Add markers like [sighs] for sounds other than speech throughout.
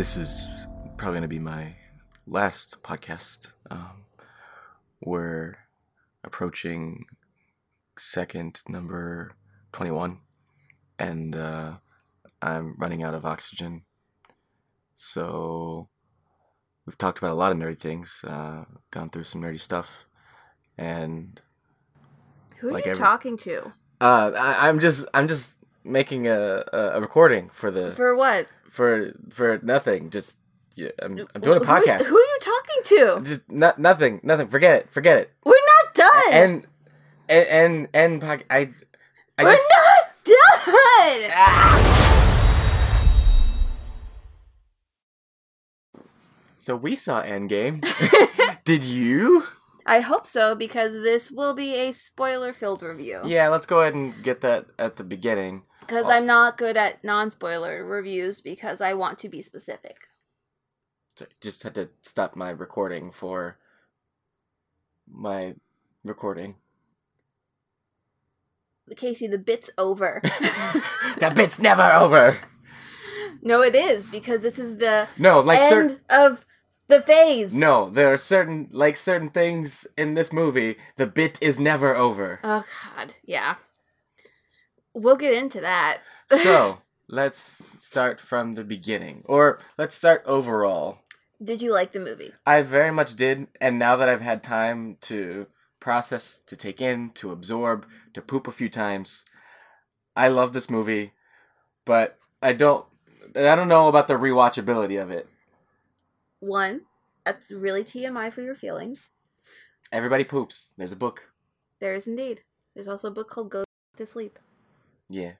This is probably going to be my last podcast. Um, we're approaching second number 21, and uh, I'm running out of oxygen. So, we've talked about a lot of nerdy things, uh, gone through some nerdy stuff, and Who are Like you every- talking to? uh, I, I'm just I'm just making a, a, recording for the For what? for for nothing. Just yeah, I'm, I'm doing a podcast. Who, are you talking to? Just no, nothing, nothing. Forget it. Forget it. We're not done. And and and and pod- I I We're just not done. Ah! so we saw Endgame. [laughs] Did you? I hope so because this will be a spoiler-filled review. Yeah. Let's go ahead and get that at the beginning. Because Awesome. I'm not good at non-spoiler reviews because I want to be specific. So just had to stop my recording for my recording. Casey, the bit's over. [laughs] the bit's never over. no, it is because this is the No, like end certain. of the phase. No, there are certain like certain things in this movie. The bit is never over. Oh God, yeah. We'll get into that. so [laughs] let's start from the beginning, or let's start overall. Did you like the movie? I very much did, and now that I've had time to process, to take in, to absorb, to poop a few times, I love this movie, but I don't. I don't know about the rewatchability of it. One, that's really TMI for your feelings. Everybody poops. There's a book. There is indeed. There's also a book called Go to Sleep. Yeah.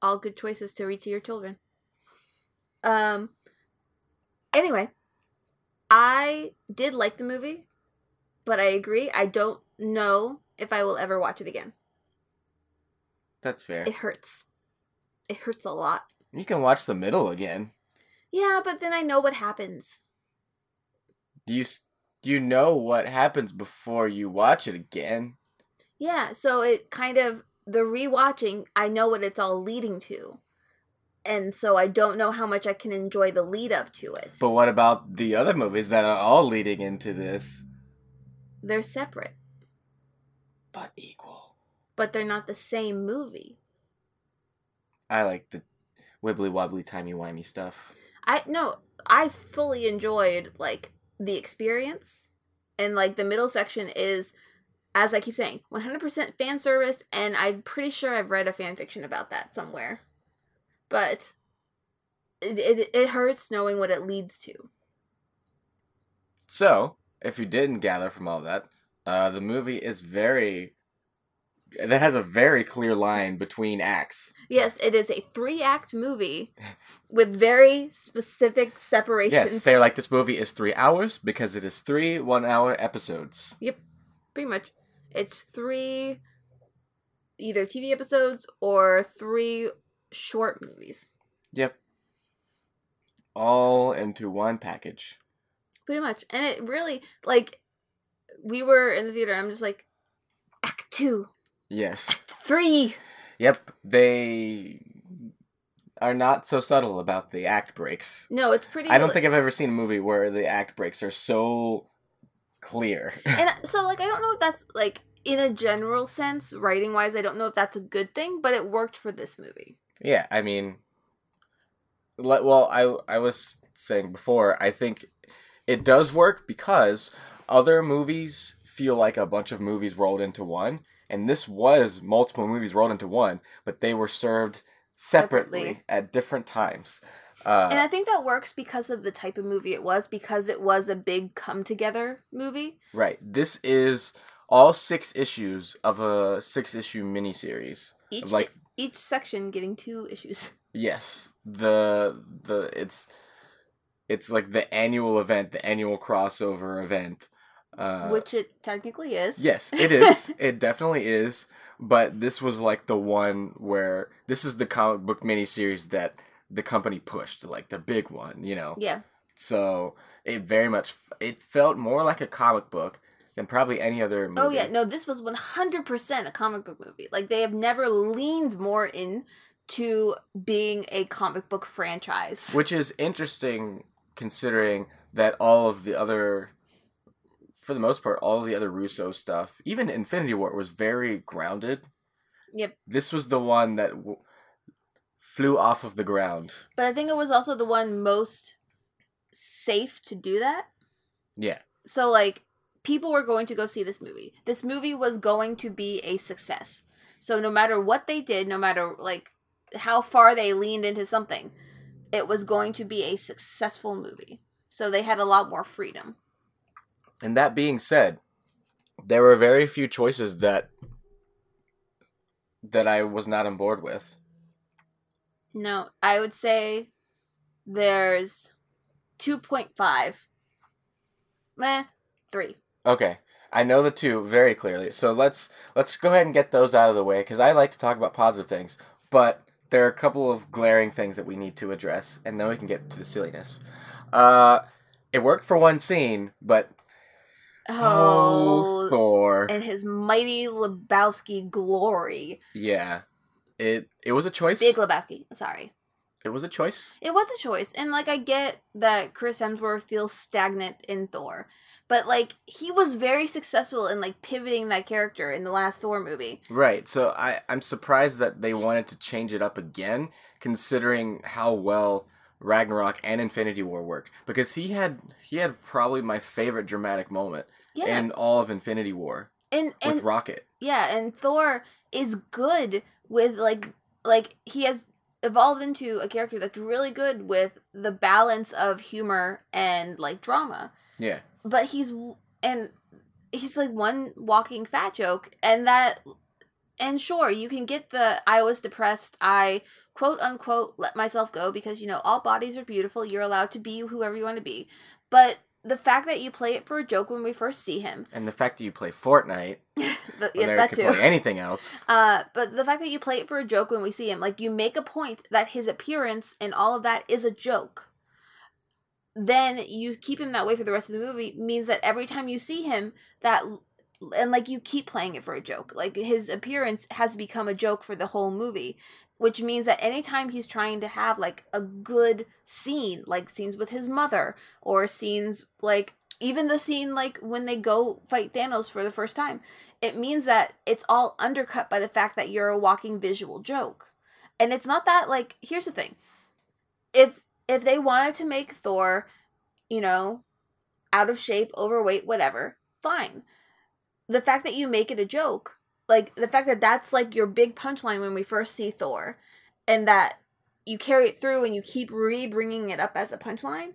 All good choices to read to your children. Um. Anyway, I did like the movie, but I agree. I don't know if I will ever watch it again. That's fair. It hurts. It hurts a lot. You can watch the middle again. Yeah, but then I know what happens. Do you you know what happens before you watch it again. Yeah, so it kind of the rewatching, I know what it's all leading to. And so I don't know how much I can enjoy the lead up to it. But what about the other movies that are all leading into this? They're separate, But equal. but they're not the same movie. I like the wibbly wobbly timey wimey stuff. I no, I fully enjoyed like the experience. And like the middle section is as I keep saying, 100% fan service and I'm pretty sure I've read a fan fiction about that somewhere. But it, it, it hurts knowing what it leads to. So, if you didn't gather from all that, uh, the movie is very. That has a very clear line between acts. Yes, it is a three act movie with very specific separations. Yes, they're like this movie is three hours because it is three one hour episodes. Yep pretty much. It's three either TV episodes or three short movies. Yep. All into one package. Pretty much. And it really, like, we were in the theater. I'm just like, Act two, Yes. Act three. Yep, they are not so subtle about the act breaks. No, it's pretty. I don't think I've ever seen a movie where the act breaks are so clear. And [laughs] so, like, I don't know if that's, like, in a general sense, writing wise, I don't know if that's a good thing, but it worked for this movie. yeah, I mean, well, I I was saying before, I think it does work because other movies feel like a bunch of movies rolled into one, and this was multiple movies rolled into one, but they were served separately, Separately. at different times. Uh, And I think that works because of the type of movie it was, because it was a big come together movie. Right. This is all six issues of a six issue miniseries. Each Like- each section getting two issues. [laughs] Yes. The the it's it's like the annual event, the annual crossover event. Uh which it technically is. Yes, it is. [laughs] it definitely is. But this was like the one where this is the comic book miniseries that the company pushed, like the big one, you know. Yeah. So it very much it felt more like a comic book than probably any other oh, movie. Oh yeah, no, this was one hundred percent a comic book movie. Like they have never leaned more in to being a comic book franchise. Which is interesting considering that all of the other for the most part, all of the other Russo stuff, even Infinity War, was very grounded. Yep. This was the one that w- flew off of the ground. But I think it was also the one most safe to do that. Yeah. So like people were going to go see this movie. This movie was going to be a success. So no matter what they did, no matter like how far they leaned into something, it was going to be a successful movie. So they had a lot more freedom. And that being said, there were very few choices that that I was not on board with. No, I would say there's 2.5. Meh, 3. Okay. I know the two very clearly. So let's let's go ahead and get those out of the way cuz I like to talk about positive things, but there are a couple of glaring things that we need to address and then we can get to the silliness. Uh it worked for one scene, but Oh, oh Thor. and his mighty Lebowski glory. Yeah. It it was a choice. Big Lebowski, sorry. It was a choice. It was a choice. And like I get that Chris Hemsworth feels stagnant in Thor. But like he was very successful in like pivoting that character in the last Thor movie. Right. So I I'm surprised that they wanted to change it up again considering how well Ragnarok and Infinity War worked because he had he had probably my favorite dramatic moment Yeah. in all of Infinity War and with and Rocket. yeah, and Thor is good with like like he has evolved into a character that's really good with the balance of humor and like drama. Yeah. but he's and he's like one walking fat joke and that and sure you can get the i was depressed i quote unquote let myself go because you know all bodies are beautiful you're allowed to be whoever you want to be but the fact that you play it for a joke when we first see him And the fact that you play Fortnite [laughs] the, yeah, that could too play anything else. [laughs] uh, but the fact that you play it for a joke when we see him, like you make a point that his appearance and all of that is a joke. Then you keep him that way for the rest of the movie means that every time you see him, that and like you keep playing it for a joke. Like his appearance has become a joke for the whole movie, which means that anytime he's trying to have like a good scene, like scenes with his mother or scenes like even the scene like when they go fight Thanos for the first time, it means that it's all undercut by the fact that you're a walking visual joke. And it's not that like here's the thing. If if they wanted to make Thor, you know, out of shape, overweight, whatever, fine. The fact that you make it a joke, like the fact that that's like your big punchline when we first see Thor, and that you carry it through and you keep re bringing it up as a punchline,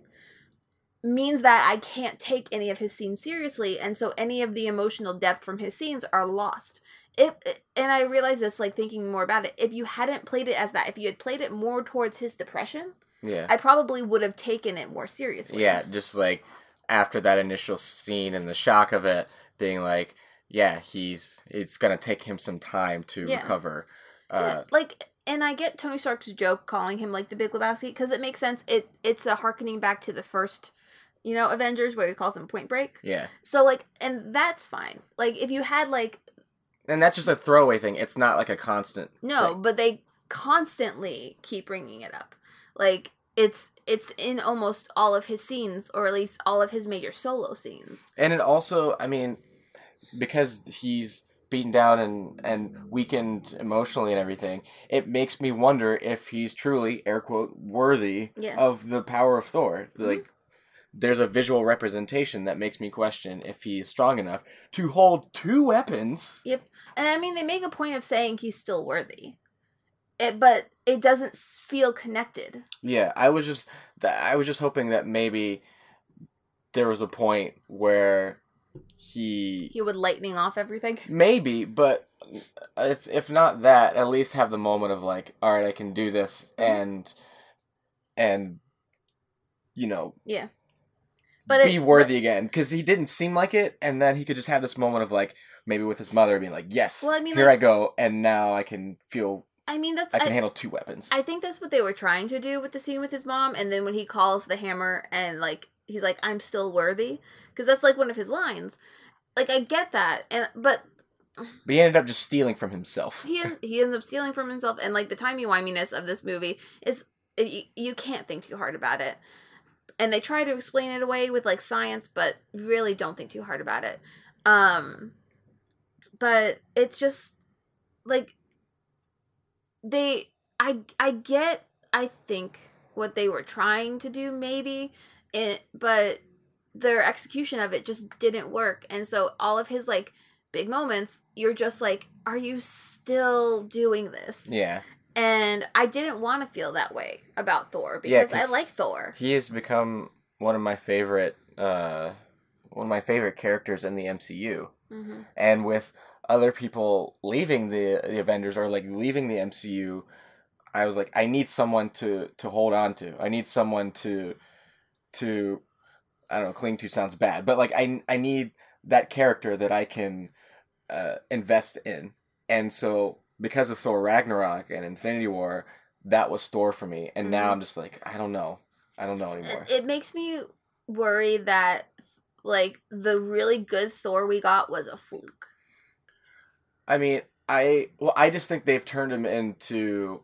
means that I can't take any of his scenes seriously, and so any of the emotional depth from his scenes are lost. If and I realize this, like thinking more about it, if you hadn't played it as that, if you had played it more towards his depression, Yeah. I probably would have taken it more seriously. Yeah, just like after that initial scene and the shock of it being like, yeah, he's it's gonna take him some time to Yeah. recover. Yeah, Uh, like, and I get Tony Stark's joke calling him like the Big Lebowski because it makes sense. It it's a harkening back to the first, you know, Avengers where he calls him Point Break. yeah, So like, and that's fine. Like if you had like and that's just a throwaway thing. It's not like a constant. no, thing. but they constantly keep bringing it up. Like it's it's in almost all of his scenes, or at least all of his major solo scenes. and it also, I mean, because he's beaten down and and weakened emotionally and everything, it makes me wonder if he's truly air quote worthy Yeah. of the power of Thor. Mhm. Like. There's a visual representation that makes me question if he's strong enough to hold two weapons. Yep. And I mean, they make a point of saying he's still worthy. It, but it doesn't feel connected. Yeah, I was just I was just hoping that maybe there was a point where he He would lightning off everything. maybe, but if if not that, at least have the moment of like, all right, I can do this, Mhm. and and you know, Yeah. But be it, worthy again because he didn't seem like it, and then he could just have this moment of like maybe with his mother being like, yes, Well, I mean, here like- I go, and now I can feel I mean, that's I can I, handle two weapons. I think that's what they were trying to do with the scene with his mom, and then when he calls the hammer and like he's like, "I'm still worthy," because that's like one of his lines. Like I get that, and but but he ended up just stealing from himself. he is, he ends up stealing from himself, and like the timey wiminess of this movie is you, you can't think too hard about it. And they try to explain it away with like science, but really don't think too hard about it. Um, but it's just like they I I get I think what they were trying to do maybe it but their execution of it just didn't work. And so all of his like big moments you're just like are you still doing this? Yeah, and I didn't want to feel that way about Thor Yeah, because I 'cause like Thor. he has become one of my favorite, uh, one of my favorite characters in the MCU. hmm And with other people leaving the the Avengers or like leaving the MCU, I was like, I need someone to to hold on to. I need someone to to I don't know, cling to sounds bad, but like I I need that character that I can uh, invest in. And so because of Thor Ragnarok and Infinity War, that was Thor for me. And now Mhm. I'm just like, I don't know. I don't know anymore. it, it makes me worry that like the really good Thor we got was a fluke I mean, I well, I just think they've turned him into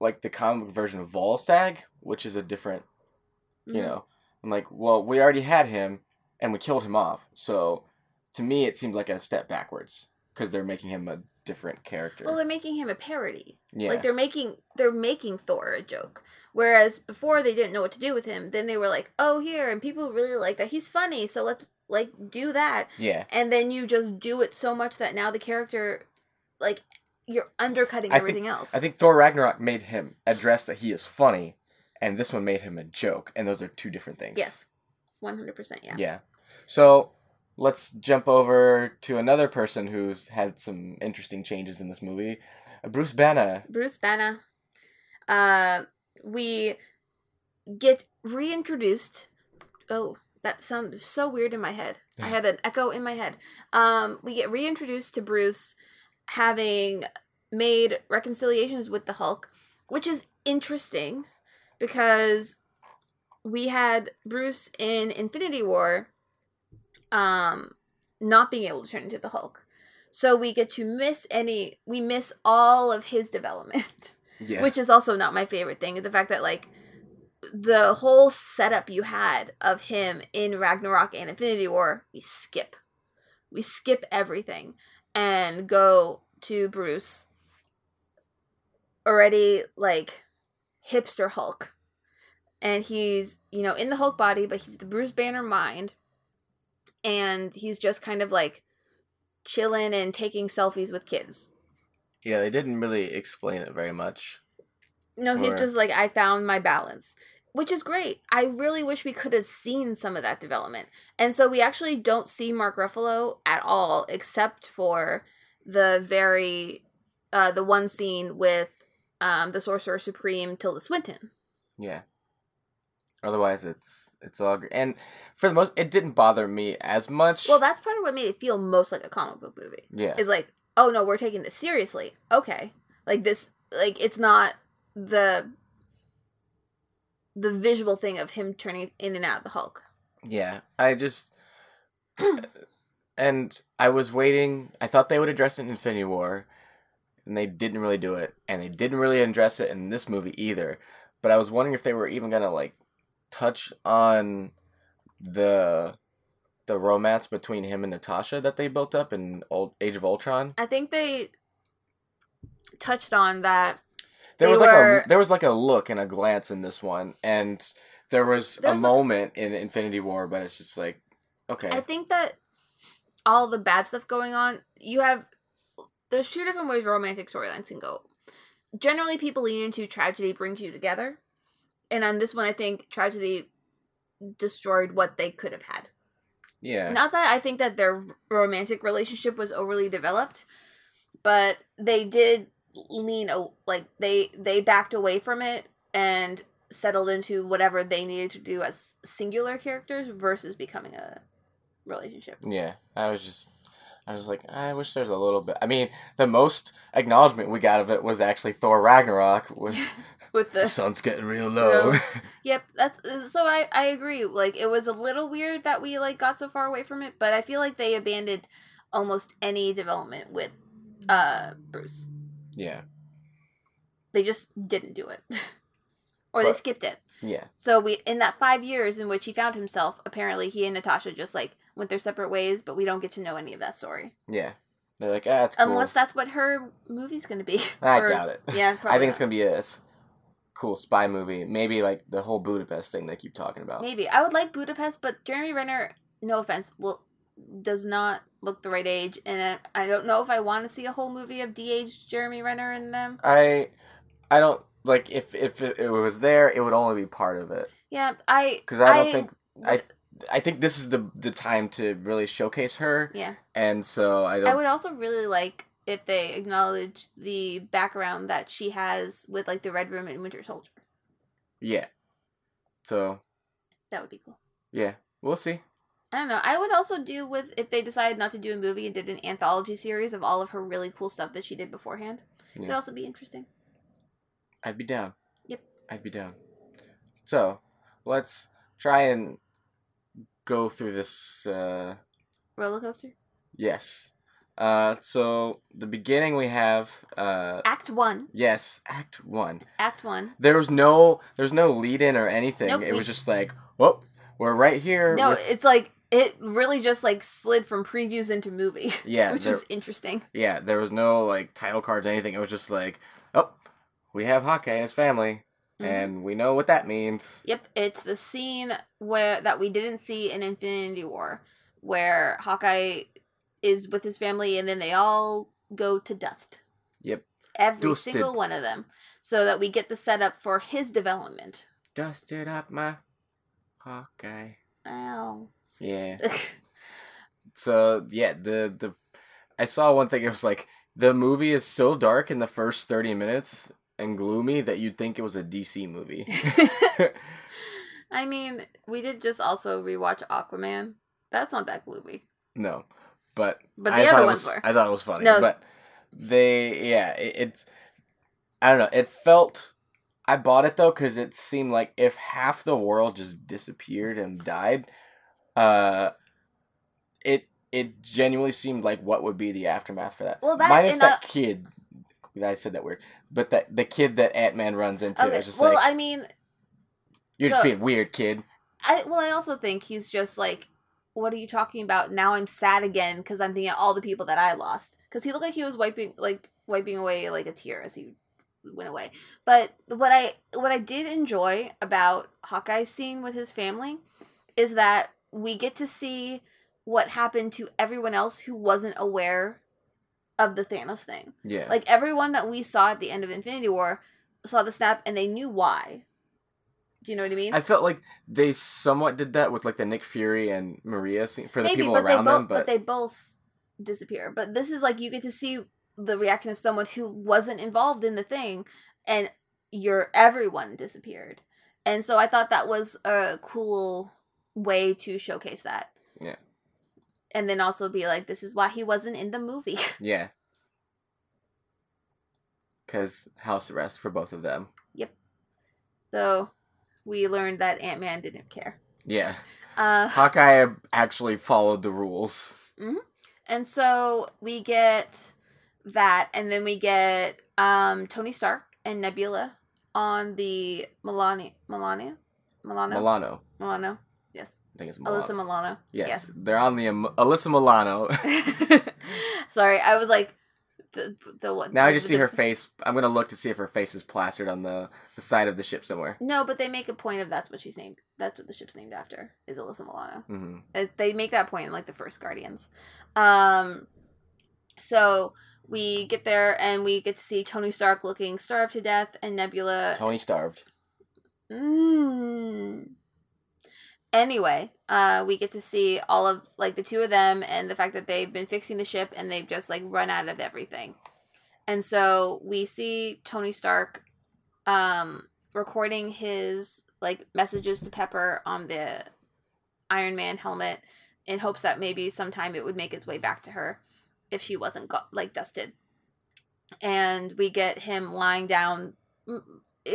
like the comic version of Volstagg, which is a different, you Mhm. know. I'm like, well, we already had him, and we killed him off. So, to me, it seemed like a step backwards because they're making him a different character. well they're making him a parody yeah, Like they're making they're making Thor a joke. Whereas before they didn't know what to do with him. Then they were like, "Oh, here," and people really like that. He's funny, so let's like do that. yeah. And then you just do it so much that now the character, like, you're undercutting I think- everything else. I think Thor Ragnarok made him address that he is funny, and this one made him a joke, and those are two different things. yes, one hundred percent. Yeah. Yeah. So let's jump over to another person who's had some interesting changes in this movie. Bruce Banner. Bruce Banner. Uh, we get reintroduced. Oh, that sounds so weird in my head. I had an echo in my head. Um, we get reintroduced to Bruce having made reconciliations with the Hulk, which is interesting because we had Bruce in Infinity War um not being able to turn into the Hulk. So we get to miss any we miss all of his development, [laughs] Yeah. which is also not my favorite thing. The fact that like the whole setup you had of him in Ragnarok and Infinity War, we skip. We skip everything and go to Bruce already like hipster Hulk. And he's, you know, in the Hulk body, but he's the Bruce Banner mind. And he's just kind of like chilling and taking selfies with kids. yeah, they didn't really explain it very much. No, he's just like, I found my balance, which is great. I really wish we could have seen some of that development. And so we actually don't see Mark Ruffalo at all, except for the very, uh, the one scene with um, the Sorcerer Supreme Tilda Swinton. Yeah. Otherwise, it's it's all and for the most, it didn't bother me as much. Well, that's part of what made it feel most like a comic book movie. yeah, Is like, oh no, we're taking this seriously. Okay, like this, like it's not the the visual thing of him turning in and out of the Hulk. yeah. I just [clears throat] and I was waiting. I thought they would address it in Infinity War, and they didn't really do it, and they didn't really address it in this movie either. But I was wondering if they were even gonna like touch on the the romance between him and Natasha that they built up in old Age of Ultron. I think they touched on that. There was like a there was like a look and a glance in this one, and there was a was a- moment in Infinity War, but it's just like, okay, I think that all the bad stuff going on, you have there's two different ways romantic storylines can go. Generally, people lean into tragedy brings you together, and on this one, I think tragedy destroyed what they could have had. yeah, Not that I think that their romantic relationship was overly developed, but they did lean like they they backed away from it and settled into whatever they needed to do as singular characters versus becoming a relationship. yeah. I was just, I was like, I wish there's a little bit. I mean, the most acknowledgement we got of it was actually Thor Ragnarok with [laughs] With the the sun's getting real [laughs] low. [laughs] Yep, that's so I I agree. Like it was a little weird that we like got so far away from it, but I feel like they abandoned almost any development with uh Bruce. Yeah. They just didn't do it. or they skipped it. Yeah. So we in that 5 years in which he found himself, apparently he and Natasha just like went their separate ways, but we don't get to know any of that story. Yeah. They're like, ah, it's cool. Unless that's what her movie's going to be. I [laughs] Or- doubt it. Yeah, probably [laughs] I think it's gonna be a cool spy movie. Maybe like the whole Budapest thing they keep talking about. Maybe I would like Budapest, but Jeremy Renner, no offense, will does not look the right age, and I, I don't know if I want to see a whole movie of de-aged Jeremy Renner in them. I, I don't like if if it, it was there, it would only be part of it Yeah, I because I don't think I I think this is the the time to really showcase her, yeah, and so I don't. I would also really like if they acknowledge the background that she has with like the Red Room and Winter Soldier. yeah. So That would be cool. yeah, we'll see. I don't know. I would also do with if they decided not to do a movie and did an anthology series of all of her really cool stuff that she did beforehand. It'd also be interesting. I'd be down. Yep. I'd be down. So let's try and go through this. Uh, Roller coaster. yes. Uh, so the beginning we have. Uh, Act one. yes, Act One. Act one. There was no, there's no lead in or anything. Nope, it we- was just like, whoop, we're right here. No, with- it's like it really just like slid from previews into movie. [laughs] Yeah, which there- is interesting. yeah, there was no like title cards or anything. It was just like, oh, we have Hawkeye and his family, Mhm. and we know what that means. Yep, it's the scene where that we didn't see in Infinity War, where Hawkeye is with his family, and then they all go to dust. Yep. Every Dusted. single one of them, so that we get the setup for his development. Dusted up my Hawkeye. Ow. Yeah. [laughs] So yeah, the the I saw one thing. It was like the movie is so dark in the first thirty minutes and gloomy that you'd think it was a DC movie. [laughs] [laughs] I mean, we did just also rewatch Aquaman. That's not that gloomy, no, but but I the thought other ones was, were. I thought it was funny. No. But they, yeah, it, it's. I don't know. It felt. I bought it though because it seemed like if half the world just disappeared and died, uh, it it genuinely seemed like what would be the aftermath for that. Well, that minus and, that uh, kid. I said that weird, but that the kid that Ant Man runs into Okay, is just well, like I mean, you're so- just being weird, kid. I well, I also think he's just like, what are you talking about? Now I'm sad again because I'm thinking of all the people that I lost. Because he looked like he was wiping like wiping away like a tear as he went away. But what I what I did enjoy about Hawkeye's scene with his family is that we get to see what happened to everyone else who wasn't aware of the Thanos thing. Yeah, Like everyone that we saw at the end of Infinity War saw the snap and they knew why. Do you know what I mean? I felt like they somewhat did that with like the Nick Fury and Maria scene for the Maybe, people around both, them, but... but they both disappear. But this is like you get to see the reaction of someone who wasn't involved in the thing, and your everyone disappeared. And so I thought that was a cool way to showcase that. Yeah. And then also be like, this is why he wasn't in the movie. [laughs] Yeah. Because house arrest for both of them. Yep. So we learned that Ant Man didn't care. Yeah. Uh, Hawkeye actually followed the rules. And so we get that, and then we get um, Tony Stark and Nebula on the Melania, Melania, Milano, Milano. Milano. Yes, I think it's Milano. Alyssa Milano. yes, They're on the um, Alyssa Milano. [laughs] Sorry, I was like the the what? now I the- just see her face. I'm to look to see if her face is plastered on the, the side of the ship somewhere. No, but they make a point of that's what she's named. That's what the ship's named after. Is Alyssa Milano. hmm Uh, they make that point in like the first Guardians. Um, so we get there and we get to see Tony Stark looking starved to death, and Nebula. Tony starved. Mm. Anyway, uh, we get to see all of like the two of them, and the fact that they've been fixing the ship and they've just like run out of everything. And so we see Tony Stark, um, recording his like messages to Pepper on the Iron Man helmet in hopes that maybe sometime it would make its way back to her if she wasn't got, like dusted. And we get him lying down,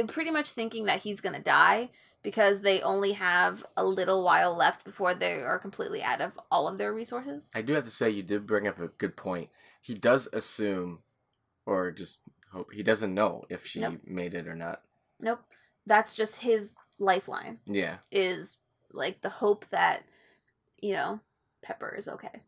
pretty much thinking that he's gonna die because they only have a little while left before they are completely out of all of their resources. I do have to say, you did bring up a good point. He does assume, or just hope, he doesn't know if she Nope. made it or not. Nope. That's just his lifeline Yeah. is like the hope that, you know, Pepper is okay.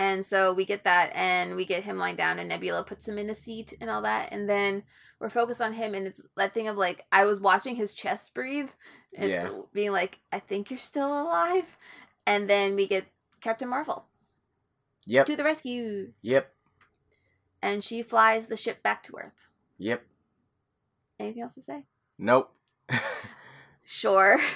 And so we get that and we get him lying down and Nebula puts him in a seat and all that. And then we're focused on him and it's that thing of like I was watching his chest breathe and Yeah. being like, I think you're still alive. And then we get Captain Marvel Yep. to the rescue. Yep. And she flies the ship back to Earth. Yep. Anything else to say? Nope. [laughs] Sure. [laughs]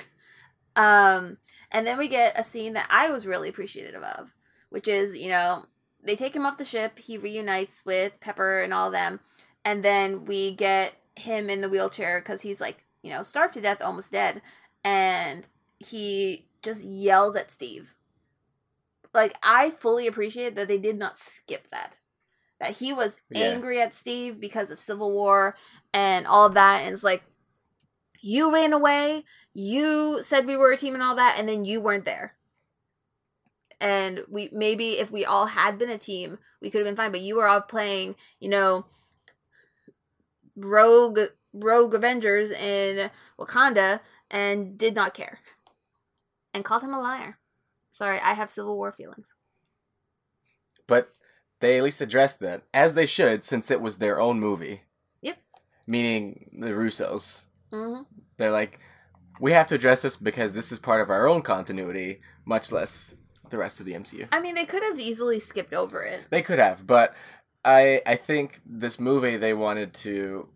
Um, and then we get a scene that I was really appreciative of, which is, you know, they take him off the ship, he reunites with Pepper and all of them, and then we get him in the wheelchair because he's like, you know, starved to death, almost dead, and he just yells at Steve. Like, I fully appreciate that they did not skip that. That he was Yeah. angry at Steve because of Civil War and all that, and it's like, you ran away you said we were a team and all that and then you weren't there and we maybe if we all had been a team we could have been fine but you were all playing you know rogue rogue avengers in wakanda and did not care and called him a liar sorry i have civil war feelings but they at least addressed that, as they should, since it was their own movie. Yep. Meaning the Russos. Mm-hmm. They're like, we have to address this because this is part of our own continuity, much less the rest of the MCU. i mean they could have easily skipped over it They could have, but I I think this movie they wanted to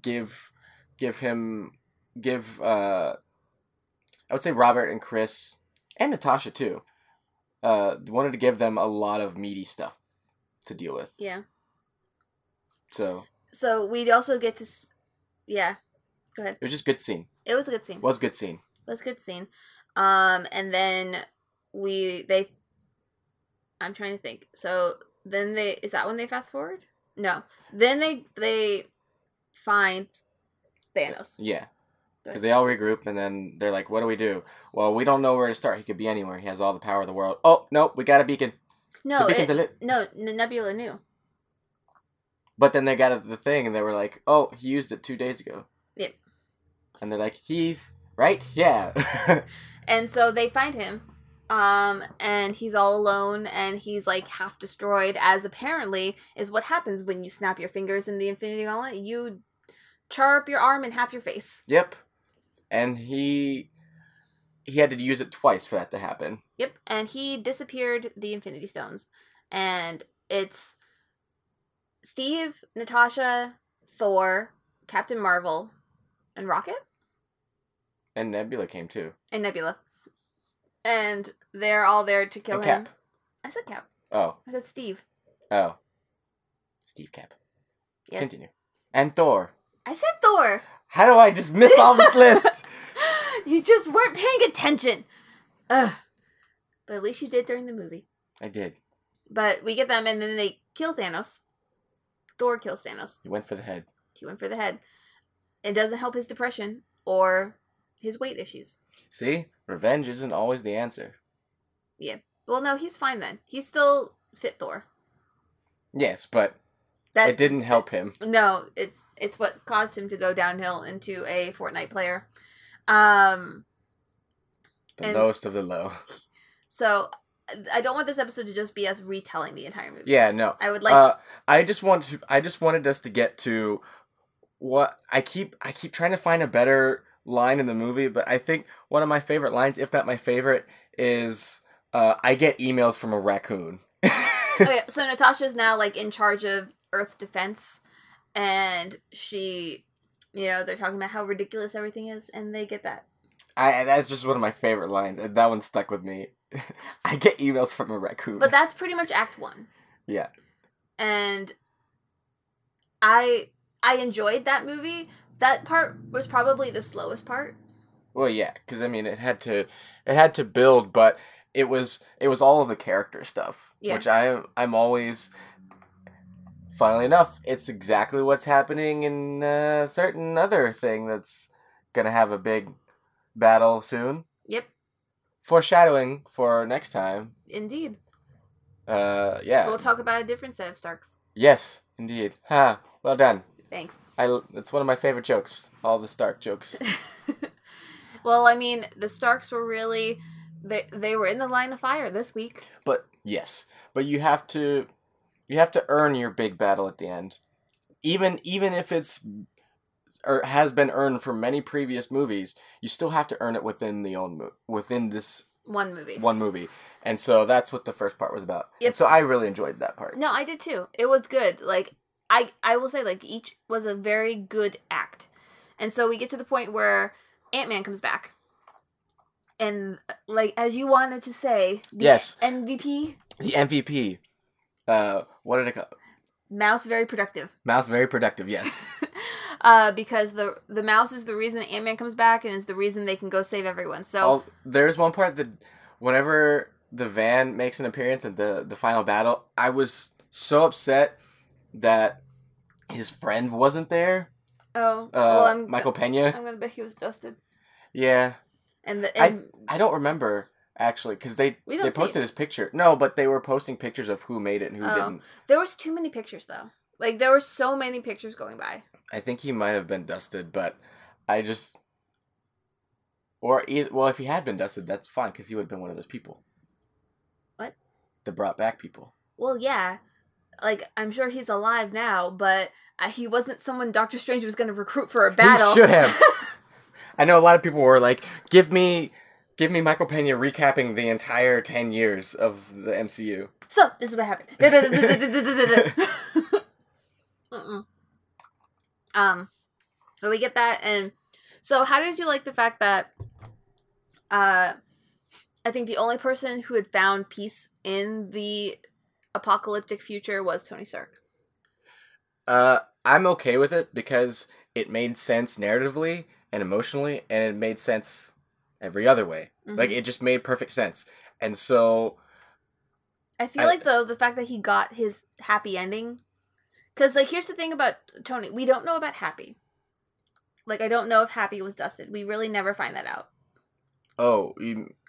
give give him give uh I would say Robert and Chris and Natasha too. Uh wanted to give them a lot of meaty stuff to deal with. yeah So, so we also get to s- yeah go ahead it was just good scene. it was a good scene Was a good scene. Was a good scene. Um, and then we they. I'm trying to think. So then they is that when they fast forward? No. Then they they find Thanos. Yeah. Because they all regroup and then they're like, what do we do? Well, we don't know where to start. He could be anywhere. He has all the power of the world. Oh, nope, we got a beacon. No, the beacon's it, lit. no, Nebula knew. But then they got the thing and they were like, oh, he used it two days ago. Yep. And they're like, he's right? Yeah. [laughs] And so they find him. Um, and he's all alone and he's like half destroyed, as apparently is what happens when you snap your fingers in the Infinity Gauntlet. You char up your arm and half your face. yep. And he he had to use it twice for that to happen. Yep, and he disappeared the Infinity Stones. And it's Steve, Natasha, Thor, Captain Marvel, and Rocket And Nebula came too. and Nebula. And they're all there to kill And him. Cap. I said Cap. Oh. I said Steve. Oh. Steve Cap. Yes. Continue. And Thor. I said Thor. How do I just miss all this list? [laughs] you just weren't paying attention. Ugh. But at least you did during the movie. I did. But we get them and then they kill Thanos. Thor kills Thanos. He went for the head. He went for the head. It doesn't help his depression or his weight issues. See? Revenge isn't always the answer. Yeah. Well, no, he's fine then. He's still fit Thor. Yes, but That it didn't help him. No, it's it's what caused him to go downhill into a Fortnite player. Um, The And- lowest of the low. [laughs] so I don't want this episode to just be us retelling the entire movie. Yeah, no. I would like uh, I just want to. I just wanted us to get to what I keep. I keep trying to find a better line in the movie, but I think one of my favorite lines, if not my favorite, is uh, "I get emails from a raccoon." [laughs] okay, so Natasha's now like in charge of Earth defense, and she, you know, they're talking about how ridiculous everything is, and they get that. I that's just one of my favorite lines, and that one stuck with me. [laughs] I get emails from a raccoon. But that's pretty much Act One, yeah, and I I enjoyed that movie. That part was probably the slowest part. well, yeah, because I mean, it had to, it had to build, but it was it was all of the character stuff, Yeah. which I I'm always. Funnily enough, it's exactly what's happening in a certain other thing that's gonna have a big battle soon. Yep, Foreshadowing for next time. indeed. Uh, yeah. We'll talk about a different set of Starks. yes, indeed. Ha. Well done. Thanks. I. It's one of my favorite jokes. All the Stark jokes. [laughs] well, I mean, the Starks were really they they were in the line of fire this week. But yes, but you have to you have to earn your big battle at the end. Even even if it's or has been earned from many previous movies, you still have to earn it within the own mo- within this One movie. one movie. And so that's what the first part was about. Yep. And so I really enjoyed that part. No, I did too. It was good. Like I I will say like each was a very good act. And so we get to the point where Ant-Man comes back. And like as you wanted to say, the Yes. MVP, The MVP. Uh what did it call? mouse very productive. Mouse very productive, yes. [laughs] uh because the the mouse is the reason Ant-Man comes back and is the reason they can go save everyone. So All, there's one part that whenever the van makes an appearance in the the final battle, I was so upset that his friend wasn't there. oh, Uh, well, I'm Michael Pena. I'm going to bet he was dusted. Yeah, And the I and I don't remember actually because they they posted his picture. No, but they were posting pictures of who made it and who Oh. didn't. there was too many pictures though. Like there were so many pictures going by. I think he might have been dusted, but I just or either, well, if he had been dusted, that's fine because he would have been one of those people. What? The brought back people. Well, yeah. Like, I'm sure he's alive now, but uh, he wasn't someone Doctor Strange was going to recruit for a battle. He should have. [laughs] I know a lot of people were like, "Give me, give me Michael Pena recapping the entire ten years of the MCU." so, this is what happened. [laughs] Um, but we get that, and so how did you like the fact that, uh, I think the only person who had found peace in the apocalyptic future was Tony Stark. Uh, I'm okay with it because it made sense narratively and emotionally, and it made sense every other way. Like Mhm. it just made perfect sense, and so I feel I- like though the fact that he got his happy ending, because like here's the thing about Tony, we don't know about Happy. Like I don't know if Happy was dusted. We really never find that out. oh,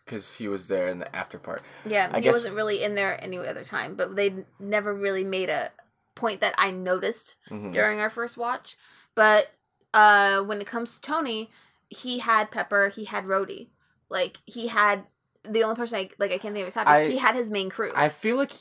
because he was there in the after part. Yeah, I he guess- wasn't really in there any other time, but they never really made a point that I noticed Mhm. during our first watch. But uh when it comes to Tony, he had Pepper, he had Rhodey. Like he had the only person I like I can't think of his happy. He had his main crew. I feel like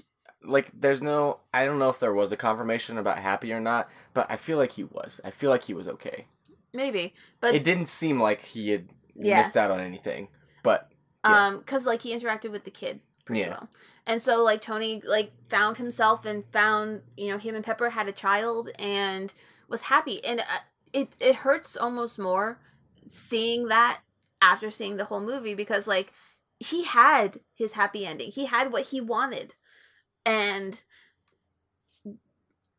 like there's no I don't know if there was a confirmation about Happy or not, but I feel like he was. I feel like he was okay. Maybe, but it didn't seem like he had Yeah. missed out on anything. But yeah. um because like he interacted with the kid pretty Yeah. well and so like tony like found himself and found you know him and pepper had a child and was happy and uh, it it hurts almost more seeing that after seeing the whole movie because like he had his happy ending he had what he wanted and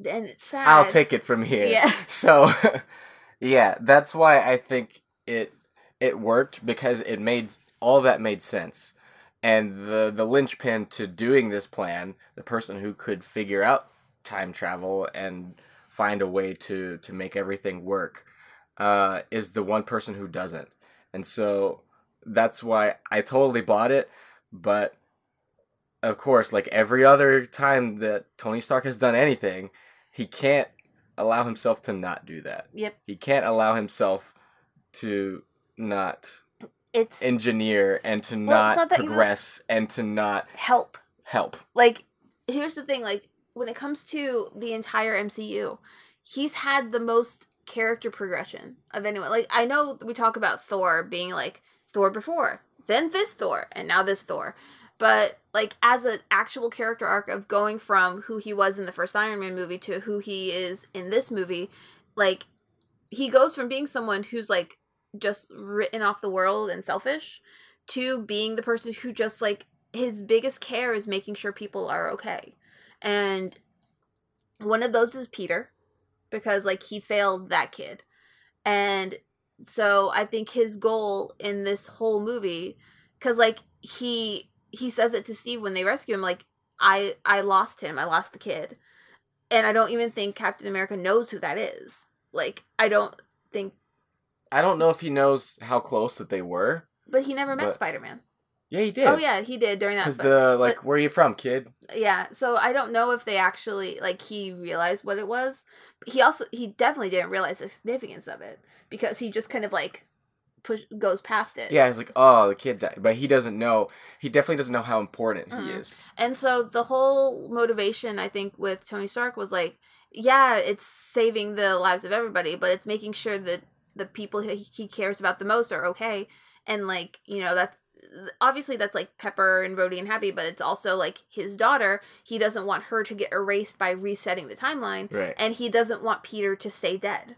and it's sad I'll take it from here. Yeah. [laughs] So [laughs] yeah, that's why I think it it worked because it made all that made sense. And the the linchpin to doing this plan, the person who could figure out time travel and find a way to to make everything work, uh, is the one person who doesn't. And so that's why I totally bought it. But of course, like every other time that Tony Stark has done anything, he can't allow himself to not do that. yep He can't allow himself to not it's engineer and to Well, not, not progress and to not help. Help. like here's the thing like when it comes to the entire MCU he's had the most character progression of anyone. Like I know we talk about Thor being like Thor before then this Thor and now this Thor. But like as an actual character arc of going from who he was in the first Iron Man movie to who he is in this movie like he goes from being someone who's like just written off the world and selfish to being the person who just like his biggest care is making sure people are okay. And one of those is Peter because like he failed that kid. And so I think his goal in this whole movie cuz like he he says it to Steve when they rescue him like I I lost him. I lost the kid. And I don't even think Captain America knows who that is. Like I don't think I don't know if he knows how close that they were. But he never met But- Spider Man. Yeah, he did. Oh yeah, he did during that. Because the like, but- where are you from, kid? yeah, so I don't know if they actually like he realized what it was. But he also he definitely didn't realize the significance of it because he just kind of like push goes past it. Yeah, he's like, oh, the kid died, but he doesn't know. He definitely doesn't know how important he Mhm. is. And so the whole motivation I think with Tony Stark was like, yeah, it's saving the lives of everybody, but it's making sure that the people he, he cares about the most are okay. And like, you know, that's obviously that's like Pepper and Rhodey and Happy, but it's also like his daughter. He doesn't want her to get erased by resetting the timeline, Right. and he doesn't want Peter to stay dead.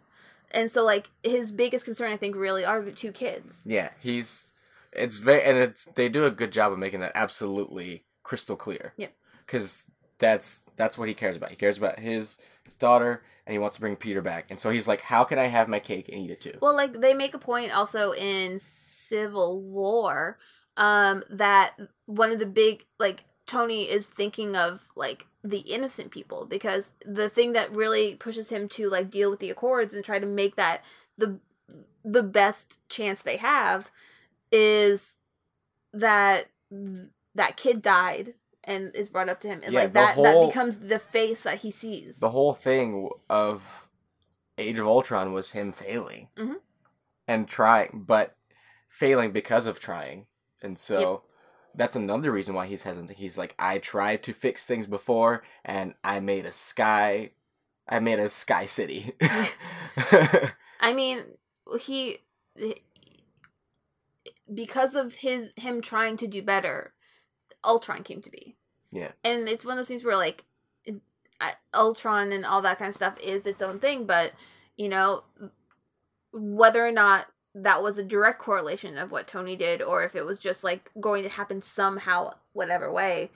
And so like his biggest concern I think really are the two kids. Yeah, he's. It's very and it's they do a good job of making that absolutely crystal clear. Yep. Because that's that's what he cares about. He cares about his his daughter, and he wants to bring Peter back. And so he's like, "How can I have my cake and eat it too?" Well, like they make a point also in Civil War um that one of the big like Tony is thinking of like the innocent people because the thing that really pushes him to like deal with the accords and try to make that the the best chance they have is that that kid died and is brought up to him and Yeah, like that whole- that becomes the face that he sees. the whole thing of Age of Ultron was him failing Mhm. and trying, but failing because of trying, and so that's another reason why he's hesitant. He's like, I tried to fix things before, and I made a sky, I made a sky city. [laughs] I mean, he because of his him trying to do better, Ultron came to be. Yeah. and it's one of those things where like it- Ultron and all that kind of stuff is its own thing, but you know whether or not that was a direct correlation of what Tony did, or if it was just like going to happen somehow, whatever way,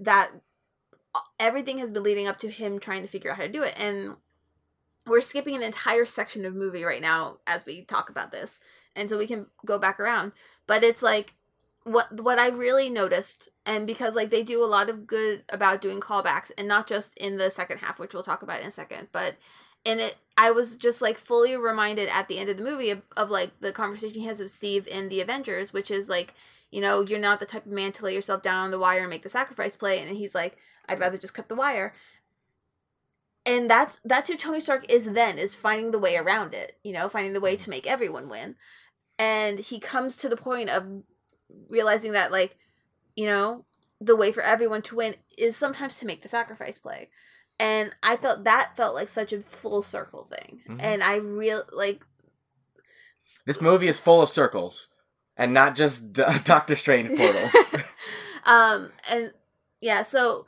that uh, everything has been leading up to him trying to figure out how to do it, and we're skipping an entire section of movie right now as we talk about this and so we can go back around but it's like what what i really noticed and because like they do a lot of good about doing callbacks and not just in the second half which we'll talk about in a second but in it i was just like fully reminded at the end of the movie of, of like the conversation he has with steve in the avengers which is like you know you're not the type of man to lay yourself down on the wire and make the sacrifice play and he's like i'd rather just cut the wire and that's that's who Tony Stark is then is finding the way around it, you know, finding the way mm-hmm. to make everyone win. And he comes to the point of realizing that like, you know, the way for everyone to win is sometimes to make the sacrifice play. And I felt that felt like such a full circle thing. Mhm. And I real like this movie is full of circles, and not just D- [laughs] Doctor Strange portals. [laughs] um and yeah, so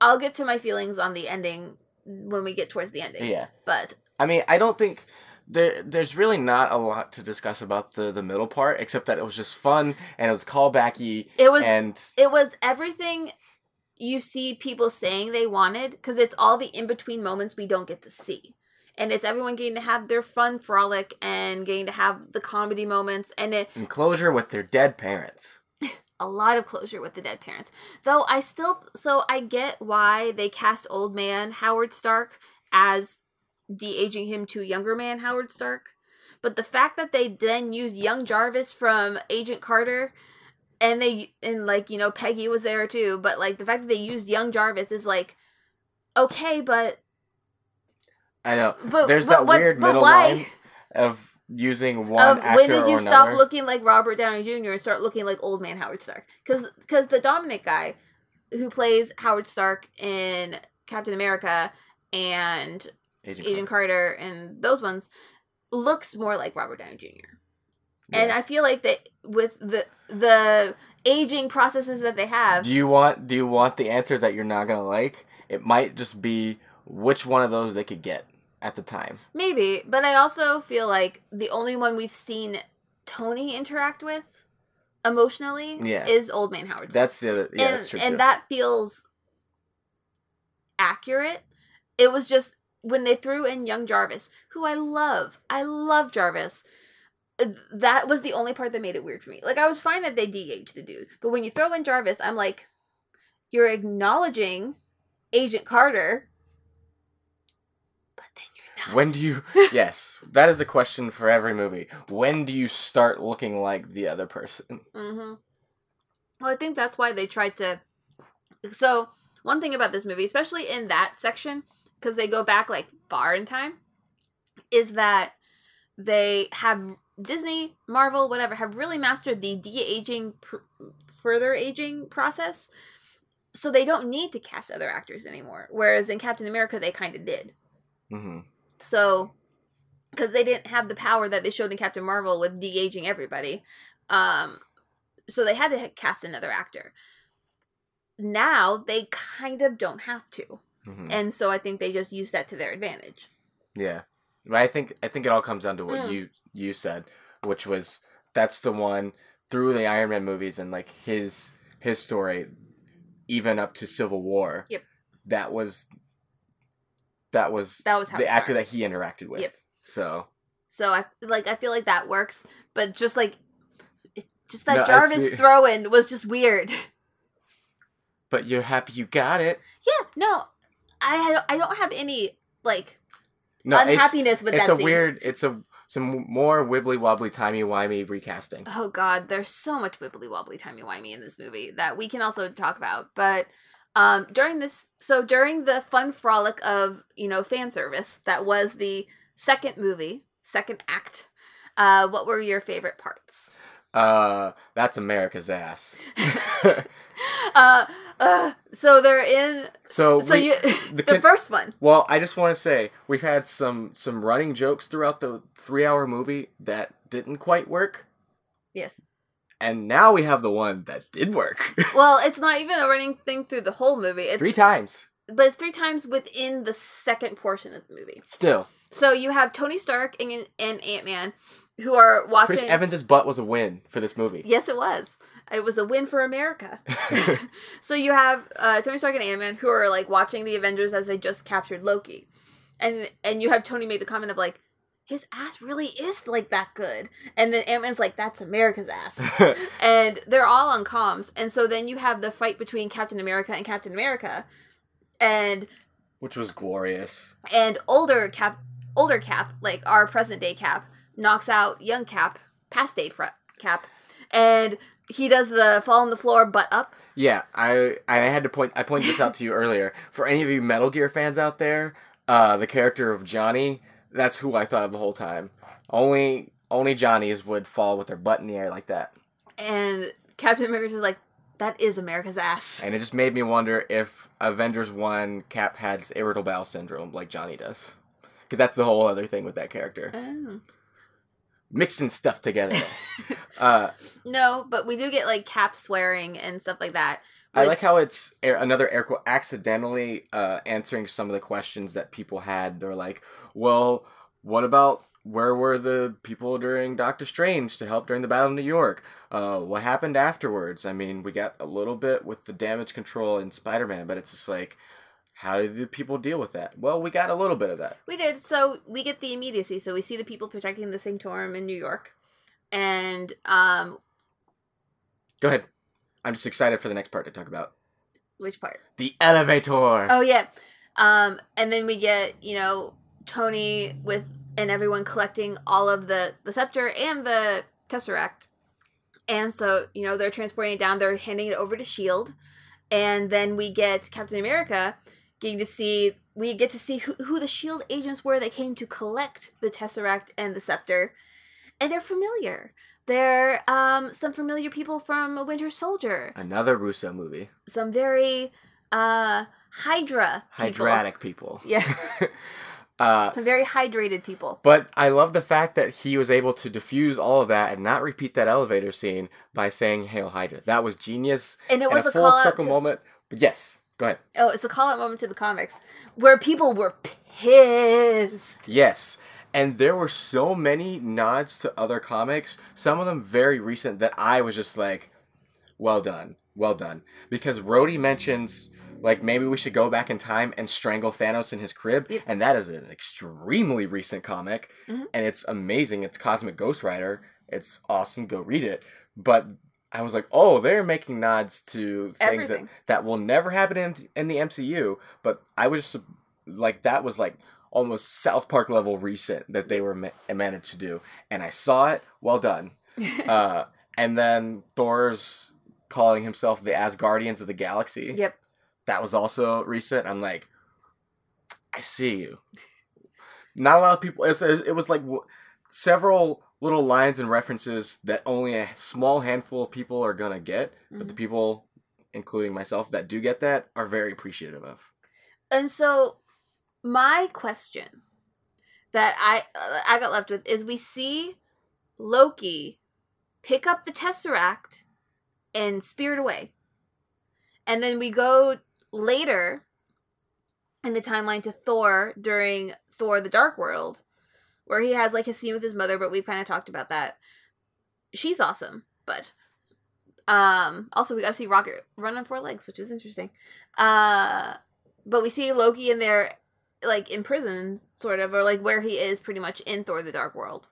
I'll get to my feelings on the ending when we get towards the ending. yeah. But I mean, I don't think there there's really not a lot to discuss about the the middle part, except that it was just fun and it was callbacky it was and it was everything you see people saying they wanted because it's all the in between moments we don't get to see and it's everyone getting to have their fun frolic and getting to have the comedy moments and it enclosure with their dead parents. [laughs] a lot of closure with the dead parents though i still so i get why they cast old man howard stark as de-aging him to younger man howard stark but the fact that they then used young jarvis from agent carter and they and like you know peggy was there too but like the fact that they used young jarvis is like okay but I know. but There's but that weird but middle why? line of using one of when did you stop another. looking like Robert Downey Jr. and start looking like old man Howard Stark? Because because the Dominic guy who plays Howard Stark in Captain America and Agent, Agent Carter. Carter and those ones looks more like Robert Downey Jr. And I feel like that with the the aging processes that they have, do you want do you want the answer that you're not gonna like? It might just be which one of those they could get at the time. maybe, but I also feel like the only one we've seen Tony interact with emotionally Yeah. is Old Man Howard That's the other, yeah, and that's true. and too. that feels accurate. It was just when they threw in young Jarvis, who I love. I love Jarvis. uh, That was the only part that made it weird for me. Like I was fine that they de-aged the dude, but when you throw in Jarvis, I'm like, you're acknowledging Agent Carter, but then you're not. When do you? [laughs] yes, that is the question for every movie. When do you start looking like the other person? Mm-hmm. Well, I think that's why they tried to. So one thing about this movie, especially in that section, because they go back like far in time, is that they have Disney, Marvel, whatever, have really mastered the de aging, pr- further aging process. So they don't need to cast other actors anymore. Whereas in Captain America, they kind of did. hmm So, because they didn't have the power that they showed in Captain Marvel with de aging everybody, um, so they had to cast another actor. Now they kind of don't have to, hmm and so I think they just use that to their advantage. Yeah, but I think I think it all comes down to what Mm. you you said, which was that's the one through the Iron Man movies and like his his story, even up to Civil War. Yep. That was that was That was how the actor that he interacted with. Yep. So So I like I feel like that works, but just like it, just that No, Jarvis throw in was just weird. but you're happy you got it. yeah, no, I I don't have any like No, it's, unhappiness with it's that a scene. weird it's a some more wibbly wobbly timey wimey recasting. Oh god, there's so much wibbly wobbly timey wimey in this movie that we can also talk about. But um during this so during the fun frolic of, you know, fan service that was the second movie, second act, uh what were your favorite parts? Uh that's America's ass. [laughs] [laughs] [laughs] uh uh so they're in so so we- you [laughs] the the first one. Well, I just want to say we've had some some running jokes throughout the three hour movie that didn't quite work, Yes. and now we have the one that did work [laughs] Well, it's not even a running thing through the whole movie. It's three times. but it's three times within the second portion of the movie. Still, So you have Tony Stark and, and Ant Man, who are watching. Chris Evans' butt was a win for this movie. Yes, it was. It was a win for America. [laughs] so you have uh, Tony Stark and Ant Man who are like watching the Avengers as they just captured Loki, and and you have Tony make the comment of like, his ass really is like that good, and then Ant Man's like, that's America's ass, [laughs] and they're all on comms, and so then you have the fight between Captain America and Captain America, and Which was glorious. and older Cap, older Cap, like our present day Cap, knocks out young Cap, past day fr- Cap, and he does the fall on the floor butt up. Yeah, I I had to point I pointed this out to you earlier. For any of you Metal Gear fans out there, uh, the character of Johnny, that's who I thought of the whole time. Only only Johnnies would fall with their butt in the air like that. And Captain America's just like, that is America's ass. And it just made me wonder if Avengers 1 Cap has irritable bowel syndrome like Johnny does. Because that's the whole other thing with that character. Oh. Mixing stuff together. [laughs] uh, No, but we do get like Cap swearing and stuff like that. I like how it's air, another air quote accidentally uh, answering some of the questions that people had. They're like, well, what about where were the people during Doctor Strange to help during the Battle of New York? Uh, what happened afterwards? I mean, we got a little bit with the damage control in Spider Man, but it's just like, how did the people deal with that? Well, we got a little bit of that. We did. So we get the immediacy. So we see the people protecting the sanctorum in New York. And um Go ahead. I'm just excited for the next part to talk about. which part? The elevator. Oh yeah. Um and then we get, you know, Tony with and everyone collecting all of the the scepter and the tesseract. And so, you know, they're transporting it down, they're handing it over to Shield. And then we get Captain America getting to see we get to see who, who the Shield agents were that came to collect the tesseract and the scepter. And they're familiar. They're um some familiar people from a Winter Soldier. Another Russo movie. Some very uh Hydra people. Hydratic people. [laughs] yeah [laughs] uh, Some very hydrated people. But I love the fact that he was able to diffuse all of that and not repeat that elevator scene by saying "Hail Hydra." That was genius And it and was a a, full circle moment. But yes, go ahead. Oh, it's a call out moment to the comics where people were pissed. Yes, and there were so many nods to other comics. Some of them very recent that I was just like, "Well done, well done," because Rhodey mentions. Like maybe we should go back in time and strangle Thanos in his crib, Yep. and that is an extremely recent comic, Mhm. and it's amazing. It's Cosmic Ghost Rider. It's awesome. Go read it. But I was like, oh, they're making nods to things that, Everything. that will never happen in in the MCU. But I was like, that was like, almost South Park level reset that they were ma- managed to do, and I saw it. Well done. [laughs] uh, and then Thor's calling himself the Asgardians of the Galaxy. yep. That was also recent. I'm like, I see you. Not a lot of people. It was like w- several little lines and references that only a small handful of people are gonna get, but the Mhm. people, including myself, that do get that are very appreciative of. And so, my question that I uh, I got left with is: we see Loki pick up the Tesseract and spear it away, and then we go later in the timeline to Thor during Thor: The Dark World, where he has like a scene with his mother. But we've kind of talked about that. She's awesome, but um also we got to see Rocket run on four legs, which was interesting. Uh but we see Loki in there, like in prison, sort of, or like where he is pretty much in Thor: The Dark World.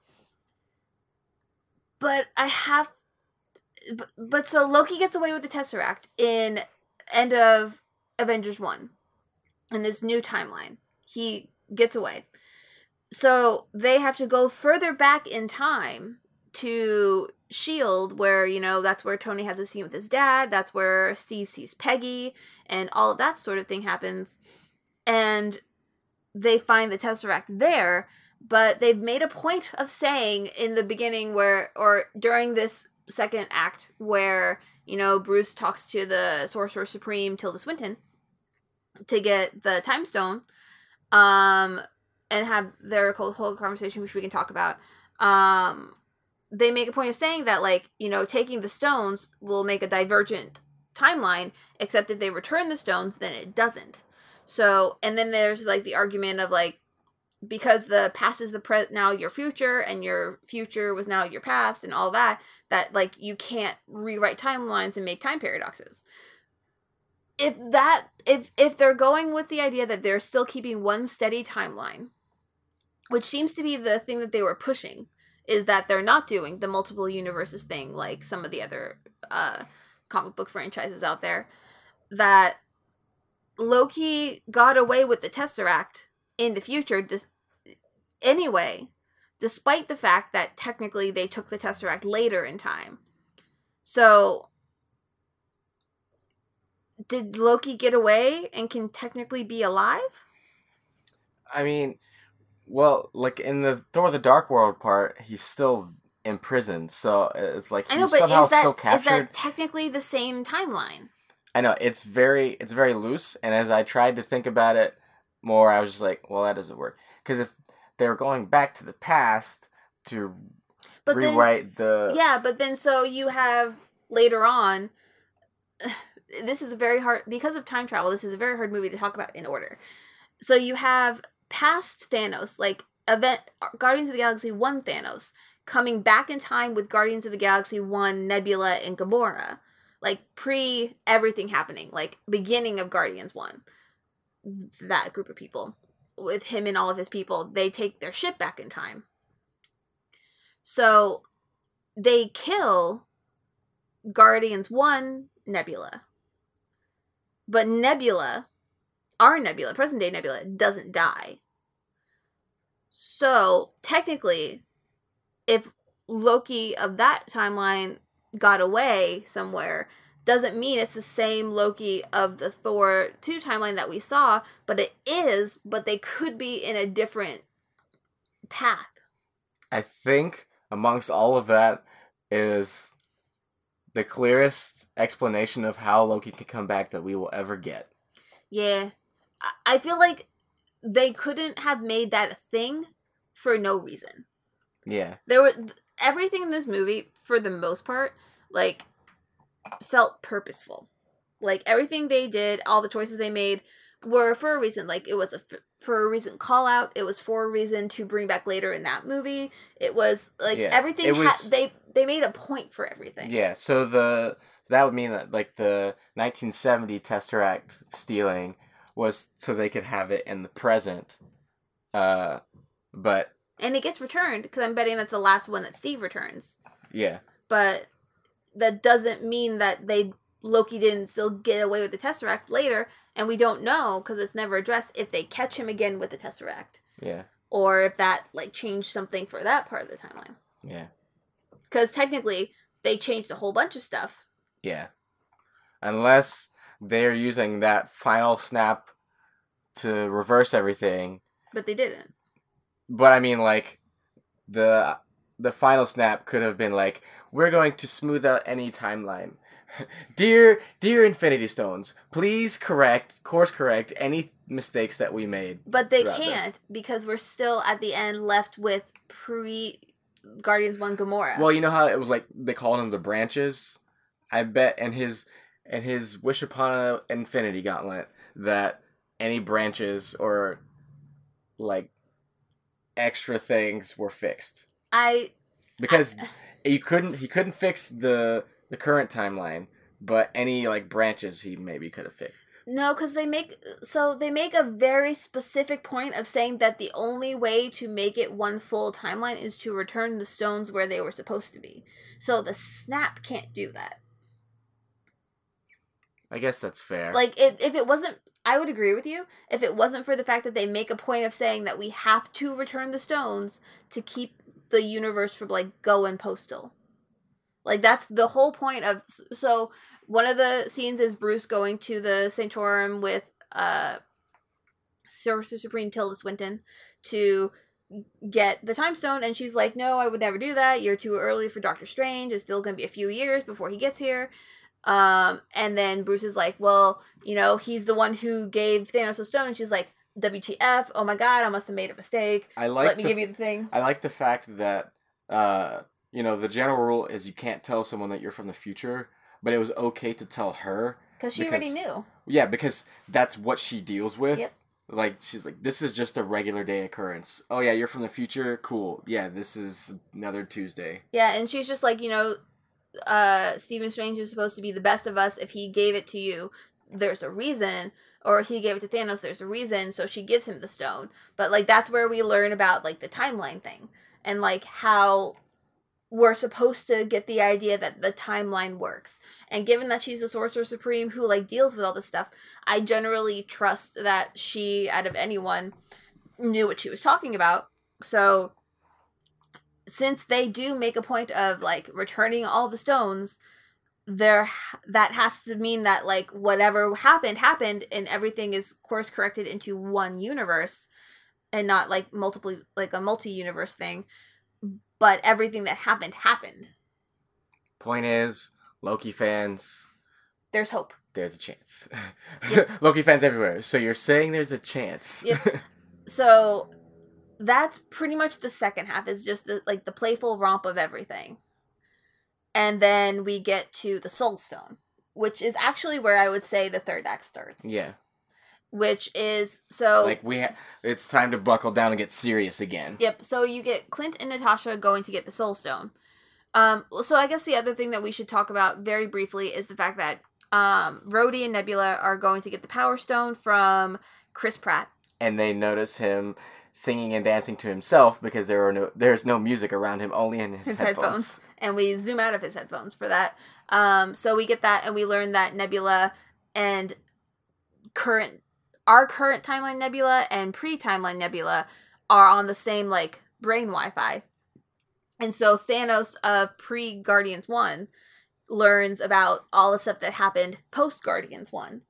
But I have, but, but so Loki gets away with the Tesseract in end of Avengers One, in this new timeline. He gets away, so they have to go further back in time to Shield, where you know that's where Tony has a scene with his dad. That's where Steve sees Peggy and all of that sort of thing happens. And they find the Tesseract there, but they've made a point of saying in the beginning where or during this second act where, you know, Bruce talks to the Sorcerer Supreme Tilda Swinton to get the time stone, um, and have their whole conversation, which we can talk about. Um they make a point of saying that like you know taking the stones will make a divergent timeline except if they return the stones then it doesn't so and then there's like the argument of like because the past is the pre now your future and your future was now your past and all that that like you can't rewrite timelines and make time paradoxes if that if if they're going with the idea that they're still keeping one steady timeline which seems to be the thing that they were pushing is that they're not doing the multiple universes thing like some of the other uh, comic book franchises out there. That Loki got away with the Tesseract in the future dis- anyway, despite the fact that technically they took the Tesseract later in time. So, did Loki get away and can technically be alive? I mean, well, like in the Thor: of The Dark World part, he's still in prison, so it's like I he's know, but somehow is that still is that technically the same timeline? I know it's very it's very loose, and as I tried to think about it more, I was just like, well, that doesn't work because if they were going back to the past to But then rewrite the Yeah, but then so you have later on. [sighs] This is a very hard because of time travel. This is a very hard movie to talk about in order. So you have past Thanos, like event uh, Guardians of the Galaxy One Thanos, coming back in time with Guardians of the Galaxy One Nebula and Gamora, like pre everything happening, like beginning of Guardians One. That group of people with him and all of his people, they take their ship back in time. So they kill Guardians 1 Nebula. But Nebula, our Nebula, present day Nebula, doesn't die. So technically, if Loki of that timeline got away somewhere, doesn't mean it's the same Loki of the Thor 2 timeline that we saw, but it is, but they could be in a different path. I think amongst all of that is the clearest explanation of how Loki can come back that we will ever get. Yeah. I- I feel like they couldn't have made that a thing for no reason. Yeah. There was everything in this movie, for the most part, like felt purposeful. Like everything they did, all the choices they made were for a reason. Like it was a f- for a reason call out. It was for a reason to bring back later in that movie. It was like Yeah, everything it ha- they they made a point for everything. Yeah, so the that would mean that like the 1970 Tesseract stealing was so they could have it in the present. Uh but And it gets returned because I'm betting that's the last one that Steve returns. yeah. but that doesn't mean that they Loki didn't still get away with the Tesseract later, and we don't know because it's never addressed if they catch him again with the Tesseract. Yeah. or if that like changed something for that part of the timeline. Yeah. Because technically, they changed a whole bunch of stuff. Yeah. Unless they're using that final snap to reverse everything. But they didn't. But I mean like the the final snap could have been like we're going to smooth out any timeline. [laughs] dear dear Infinity Stones, please correct course correct any mistakes that we made. But they can't because we're still at the end left with pre Guardians One Gamora. Well, you know how it was like they called him the branches. I bet, and his and his wish upon an infinity gauntlet that any branches or like extra things were fixed I because you uh, couldn't he couldn't fix the the current timeline, but any like branches he maybe could have fixed. no, because they make so they make a very specific point of saying that the only way to make it one full timeline is to return the stones where they were supposed to be. So the snap can't do that. I guess that's fair. Like it, if it wasn't, I would agree with you. If it wasn't for the fact that they make a point of saying that we have to return the stones to keep the universe from like going postal. Like that's the whole point of. So one of the scenes is Bruce going to the Sanctorum with uh, Sorcerer Supreme Tilda Swinton to get the time stone and she's like no i would never do that you're too early for doctor strange it's still going to be a few years before he gets here um, and then Bruce is like, well, you know, he's the one who gave Thanos the stone. And she's like, WTF? Oh my god, I must have made a mistake. I like Let me the give you the thing. I like the fact that uh, you know the general rule is you can't tell someone that you're from the future, but it was okay to tell her. Because she already knew. Yeah, because that's what she deals with. Yep. Like she's like, this is just a regular day occurrence. Oh yeah, you're from the future. Cool. Yeah, this is another Tuesday. Yeah, and she's just like, you know, uh, Stephen Strange is supposed to be the best of us. If he gave it to you, there's a reason. Or he gave it to Thanos, there's a reason. So she gives him the stone. But, like, that's where we learn about, like, the timeline thing. And, like, how we're supposed to get the idea that the timeline works. And given that she's the Sorcerer Supreme who, like, deals with all this stuff, I generally trust that she, out of anyone, knew what she was talking about. So since they do make a point of like returning all the stones there that has to mean that like whatever happened happened and everything is course corrected into one universe and not like multiple like a multi-universe thing but everything that happened happened Point is, Loki fans, there's hope there's a chance. [laughs] Loki fans everywhere. So you're saying there's a chance. Yep. [laughs] so that's pretty much the second half is just the, like the playful romp of everything and then we get to the soul stone which is actually where i would say the third act starts yeah. which is so Like we, ha- it's time to buckle down and get serious again. yep so you get clint and natasha going to get the soul stone um so i guess the other thing that we should talk about very briefly is the fact that um rhodey and nebula are going to get the power stone from chris pratt and they notice him singing and dancing to himself because there are no there's no music around him only in his, his headphones. headphones. and we zoom out of his headphones for that. Um, so we get that, and we learn that Nebula and current our current timeline Nebula and pre timeline Nebula are on the same like brain Wi-Fi, and so Thanos of pre Guardians One learns about all the stuff that happened post Guardians One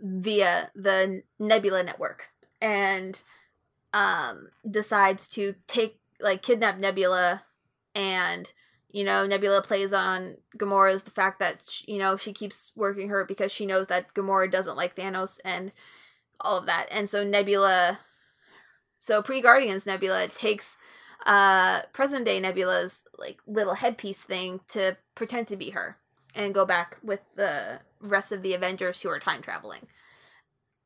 via the Nebula network, and um, decides to take like kidnap Nebula and you know nebula plays on gamora's the fact that sh you know she keeps working her because she knows that gamora doesn't like thanos and all of that. And so nebula so pre-guardians nebula takes uh present day nebula's like little headpiece thing to pretend to be her and go back with the rest of the avengers who are time traveling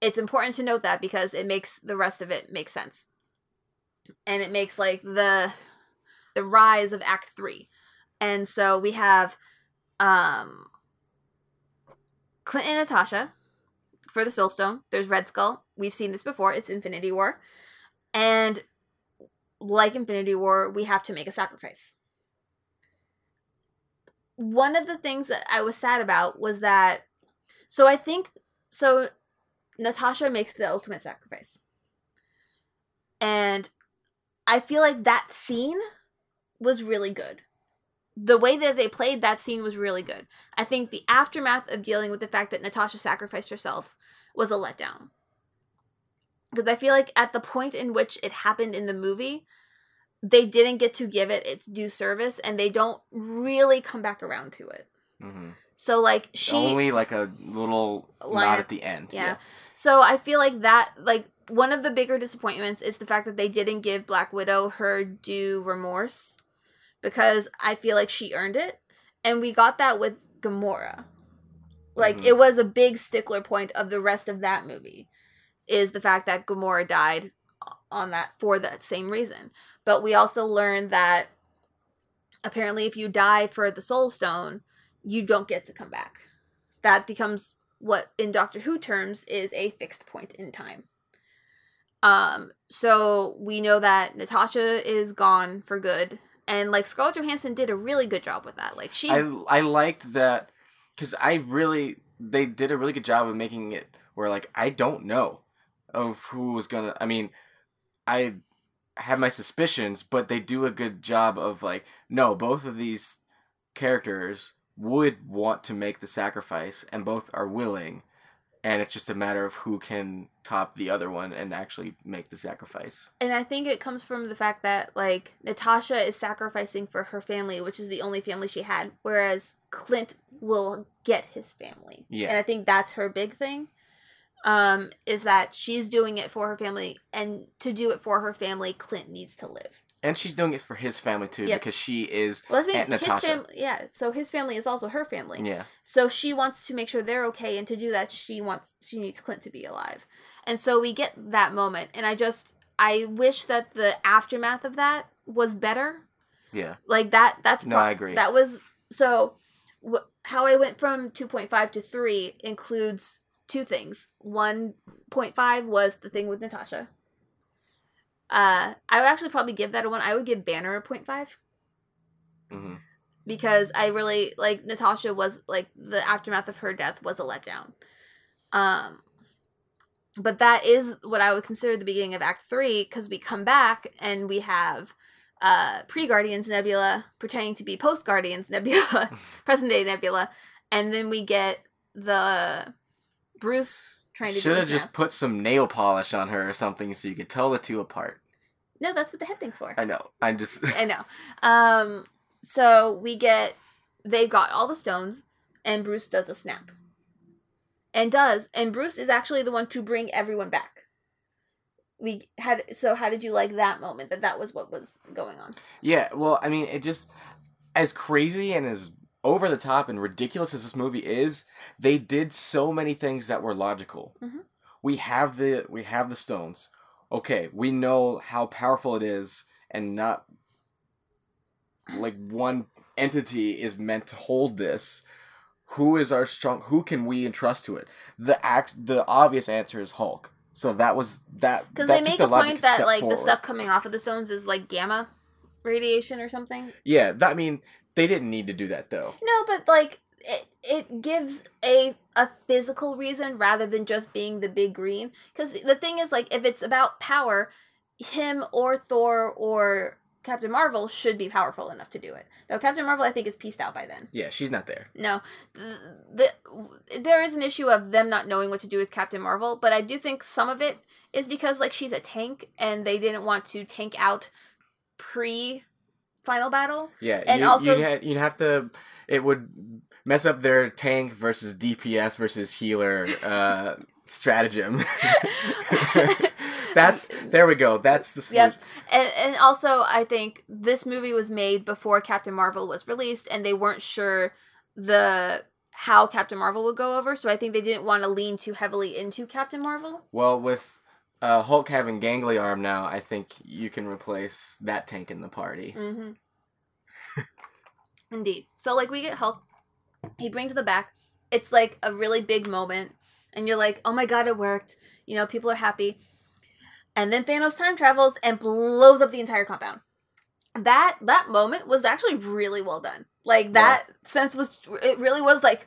it's important to note that because it makes the rest of it make sense. And it makes like the the rise of act 3 and so we have um clint and natasha for the soulstone there's red skull. We've seen this before. It's infinity war. And like infinity war we have to make a sacrifice. One of the things that i was sad about was that so i think so natasha makes the ultimate sacrifice And I feel like that scene was really good. The way that they played that scene was really good. I think the aftermath of dealing with the fact that Natasha sacrificed herself was a letdown. Because I feel like at the point in which it happened in the movie, they didn't get to give it its due service and they don't really come back around to it. hmm So like she Only like a little Line nod at- the end. yeah. So I feel like that like one of the bigger disappointments is the fact that they didn't give Black Widow her due remorse because I feel like she earned it and we got that with Gamora. Like Mhm. it was a big stickler point of the rest of that movie is the fact that Gamora died on that for that same reason. But we also learned that apparently if you die for the soul stone, you don't get to come back. That becomes what in Doctor Who terms is a fixed point in time. Um so we know that Natasha is gone for good and like Scarlett Johansson did a really good job with that. Like she I I liked that because I really they did a really good job of making it where like I don't know of who was gonna. I mean, I have my suspicions, but they do a good job of like no, both of these characters would want to make the sacrifice, and both are willing, and it's just a matter of who can top the other one and actually make the sacrifice. And I think it comes from the fact that like Natasha is sacrificing for her family, which is the only family she had, whereas Clint will get his family. Yeah. And I think that's her big thing. Um, is that she's doing it for her family, and to do it for her family, Clint needs to live. And she's doing it for his family too, Yep. because she is Well, that's Aunt his Natasha. family. Yeah, so his family is also her family. yeah. So she wants to make sure they're okay, and to do that, she wants she needs Clint to be alive, and so we get that moment, and I just I wish that the aftermath of that was better. Yeah. Like that. That's No, I agree. That was so. Wh- how I went from two point five to three includes two things. One point five was the thing with Natasha. Uh, I would actually probably give that a one. I would give Banner a point five hmm because I really like Natasha was like the aftermath of her death was a letdown. Um but that is what I would consider the beginning of act 3 cuz we come back and we have uh pre-Guardians Nebula pretending to be post-Guardians Nebula, [laughs] [laughs] present day Nebula, and then we get the Bruce trying to Should have just put some nail polish on her or something so you could tell the two apart. No, that's what the head thing's for. I know. I'm just. [laughs] I know. Um, so we get they've got all the stones, and Bruce does a snap, and does, and Bruce is actually the one to bring everyone back. We had so how did you like that moment that that was what was going on? yeah. Well, I mean, it just as crazy and as over the top and ridiculous as this movie is, they did so many things that were logical. Mhm. We have the we have the stones. Okay, we know how powerful it is, and not like one entity is meant to hold this. Who is our strong? Who can we entrust to it? The act. The obvious answer is Hulk. So that was that. Because they make the a point that like the stuff coming off of the stones is like gamma radiation or something. Yeah, that, I mean, they didn't need to do that though. No, but like it, it gives a a physical reason rather than just being the big green. Because the thing is, like, if it's about power, him or Thor or Captain Marvel should be powerful enough to do it. Though Captain Marvel, I think, is pieced out by then. Yeah, she's not there. No, the, the there is an issue of them not knowing what to do with Captain Marvel, but I do think some of it is because like she's a tank and they didn't want to tank out pre final battle. Yeah, And you, also- you'd, ha- you'd have to. It would mess up their tank versus DPS versus healer uh, [laughs] stratagem. [laughs] That's there we go. That's the solution. Yep. And, and also, I think this movie was made before Captain Marvel was released, and they weren't sure the how Captain Marvel would go over. So I think they didn't want to lean too heavily into Captain Marvel. Well, with uh, Hulk having gangly arm now, I think you can replace that tank in the party. Mm-hmm. [laughs] Indeed. So like we get Hulk, he brings the back. It's like a really big moment, and you're like, oh my god, it worked. You know, people are happy. And then Thanos time travels and blows up the entire compound. That that moment was actually really well done. Like that sense was it really was like,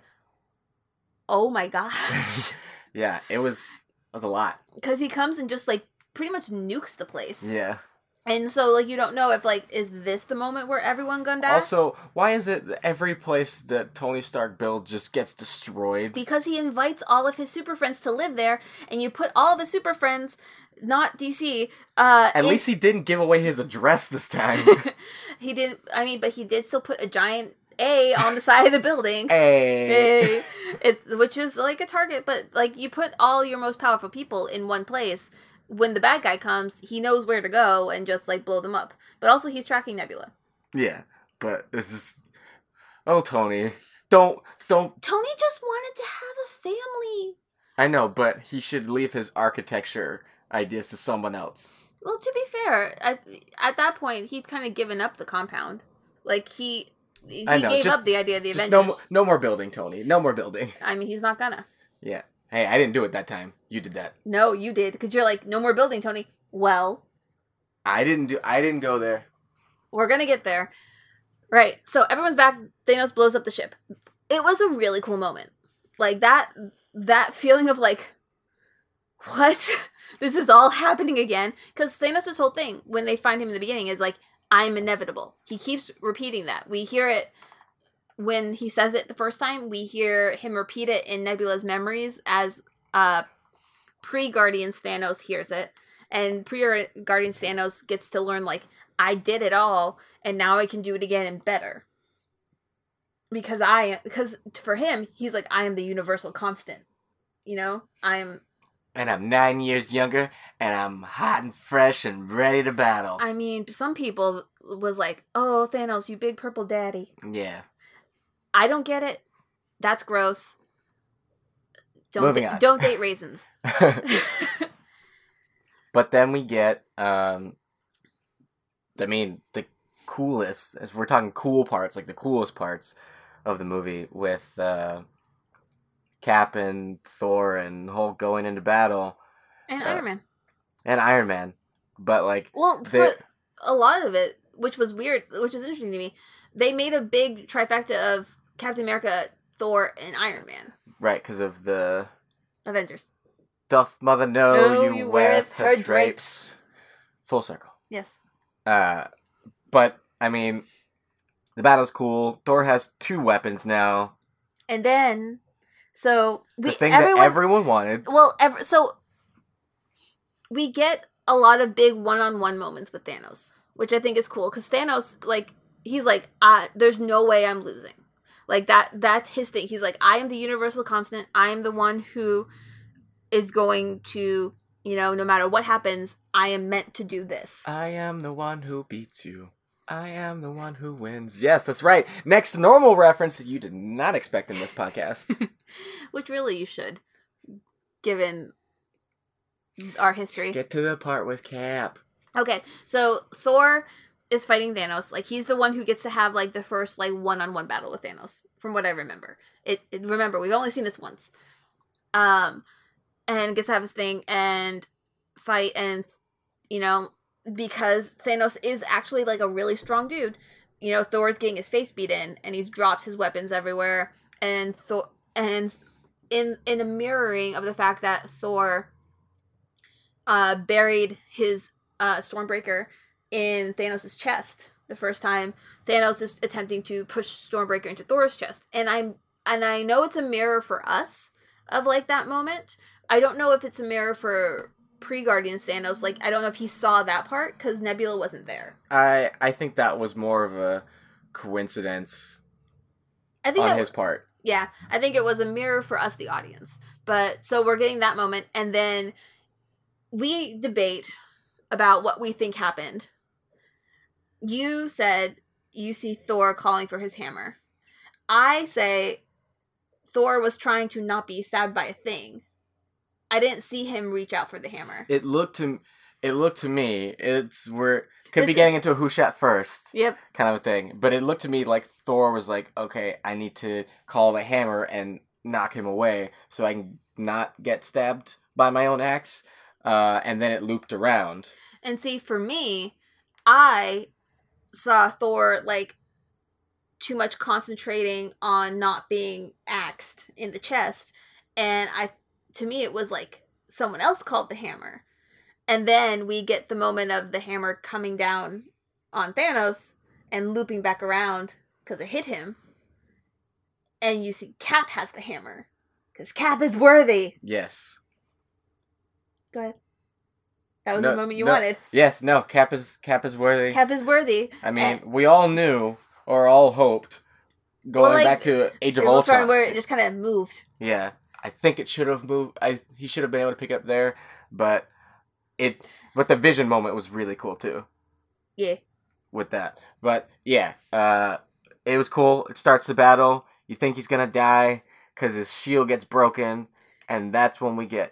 oh my [laughs] gosh, Yeah, it was was a lot. because he comes and just like pretty much nukes the place. Yeah. And so like you don't know if like is this the moment where everyone gonna die? Also, why is it every place that Tony Stark built just gets destroyed? because he invites all of his super friends to live there and you put all the super friends not DC uh At in- least he didn't give away his address this time. [laughs] he didn't I mean but he did still put a giant A on the side of the building. Hey. It, which is like a target, but like you put all your most powerful people in one place. When the bad guy comes, he knows where to go and just like blow them up. But also, he's tracking Nebula. Yeah, but this is. Oh, Tony, don't don't. Tony just wanted to have a family. I know, but he should leave his architecture ideas to someone else. Well, to be fair, at, at that point, he'd kind of given up the compound. Like he he know, gave just- up the idea of the Avengers. no, mo- no more building, Tony. No more building. I mean, he's not gonna. Yeah. Hey, I didn't do it that time. You did that. No, you did because you're like, no more building, Tony. Well, I didn't do. I didn't go there. we're gonna get there. Right. So everyone's back. Thanos blows up the ship. It was a really cool moment. Like that. That feeling of like, [laughs] what? [laughs] this is all happening again. Because Thanos' whole thing when they find him in the beginning is like, I'm inevitable. He keeps repeating that. We hear it when he says it the first time. We hear him repeat it in Nebula's memories as uh, pre Guardians Thanos hears it, and pre Guardians Thanos gets to learn like I did it all, and now I can do it again and better. Because I, because for him, he's like I am the universal constant. You know, I'm. And I'm nine years younger, and I'm hot and fresh and ready to battle. I mean, some people was like, "Oh, Thanos, you big purple daddy." yeah. I don't get it. That's gross. Don't Moving da- on. don't date raisins. [laughs] [laughs] but then we get, um, I mean, the coolest, as we're talking cool parts, like the coolest parts of the movie with uh, Cap and Thor and Hulk going into battle and Uh, Iron Man. and Iron Man. But like, Well, for a lot of it, which was weird, which was interesting to me, they made a big trifecta of Captain America, Thor, and Iron Man. right, because of the Avengers. doth mother know Know you, you weareth her drapes. drapes. Full circle. Yes. Uh, but I mean, the battle's cool. Thor has two weapons now. And then, so we the thing everyone, that everyone wanted. well, so we get a lot of big one-on-one moments with Thanos, which I think is cool because Thanos, like, he's like, uh, "There's no way I'm losing." Like that. That's his thing. He's like, "I am the universal constant. I am the one who is going to, you know, no matter what happens, I am meant to do this." I am the one who beats you. I am the one who wins. Yes, that's right. Next normal reference that you did not expect in this podcast. [laughs] which really you should, given our history. Get to the part with Cap. Okay, so Thor is fighting Thanos. Like he's the one who gets to have like the first like one-on-one battle with Thanos, from what I remember. It, it remember we've only seen this once. Um, and gets to have his thing and fight and you know because Thanos is actually like a really strong dude. You know, Thor's getting his face beat in, and he's dropped his weapons everywhere. And Thor and in in the mirroring of the fact that Thor uh buried his uh Stormbreaker in Thanos' chest the first time. Thanos is attempting to push Stormbreaker into Thor's chest. And I'm and I know it's a mirror for us of like that moment. I don't know if it's a mirror for pre-Guardians Thanos. Like I don't know if he saw that part cuz Nebula wasn't there. I I think that was more of a coincidence I think on that, his part. Yeah, I think it was a mirror for us, the audience. But so we're getting that moment, and then we debate about what we think happened. You said you see Thor calling for his hammer. I say Thor was trying to not be stabbed by a thing. I didn't see him reach out for the hammer. It looked to it looked to me it's we're could be This- getting into a who shot first Yep. kind of a thing. But it looked to me like Thor was like, okay, I need to call the hammer and knock him away so I can not get stabbed by my own axe. Uh, and then it looped around. And see, for me, I saw Thor like too much concentrating on not being axed in the chest, and I, to me, it was like someone else called the hammer, And then we get the moment of the hammer coming down on Thanos and looping back around because it hit him. And you see Cap has the hammer because Cap is worthy. Yes. Go ahead. That was No, the moment you no. wanted. Yes. No. Cap is Cap is worthy. Cap is worthy. I mean, And- we all knew or all hoped going like, back to Age of It Ultron. where it just kind of moved. Yeah, I think it should have moved. I he should have been able to pick up there, but it. But the vision moment was really cool too Yeah. with that. But yeah, uh, it was cool. It starts the battle. You think he's gonna die because his shield gets broken, and that's when we get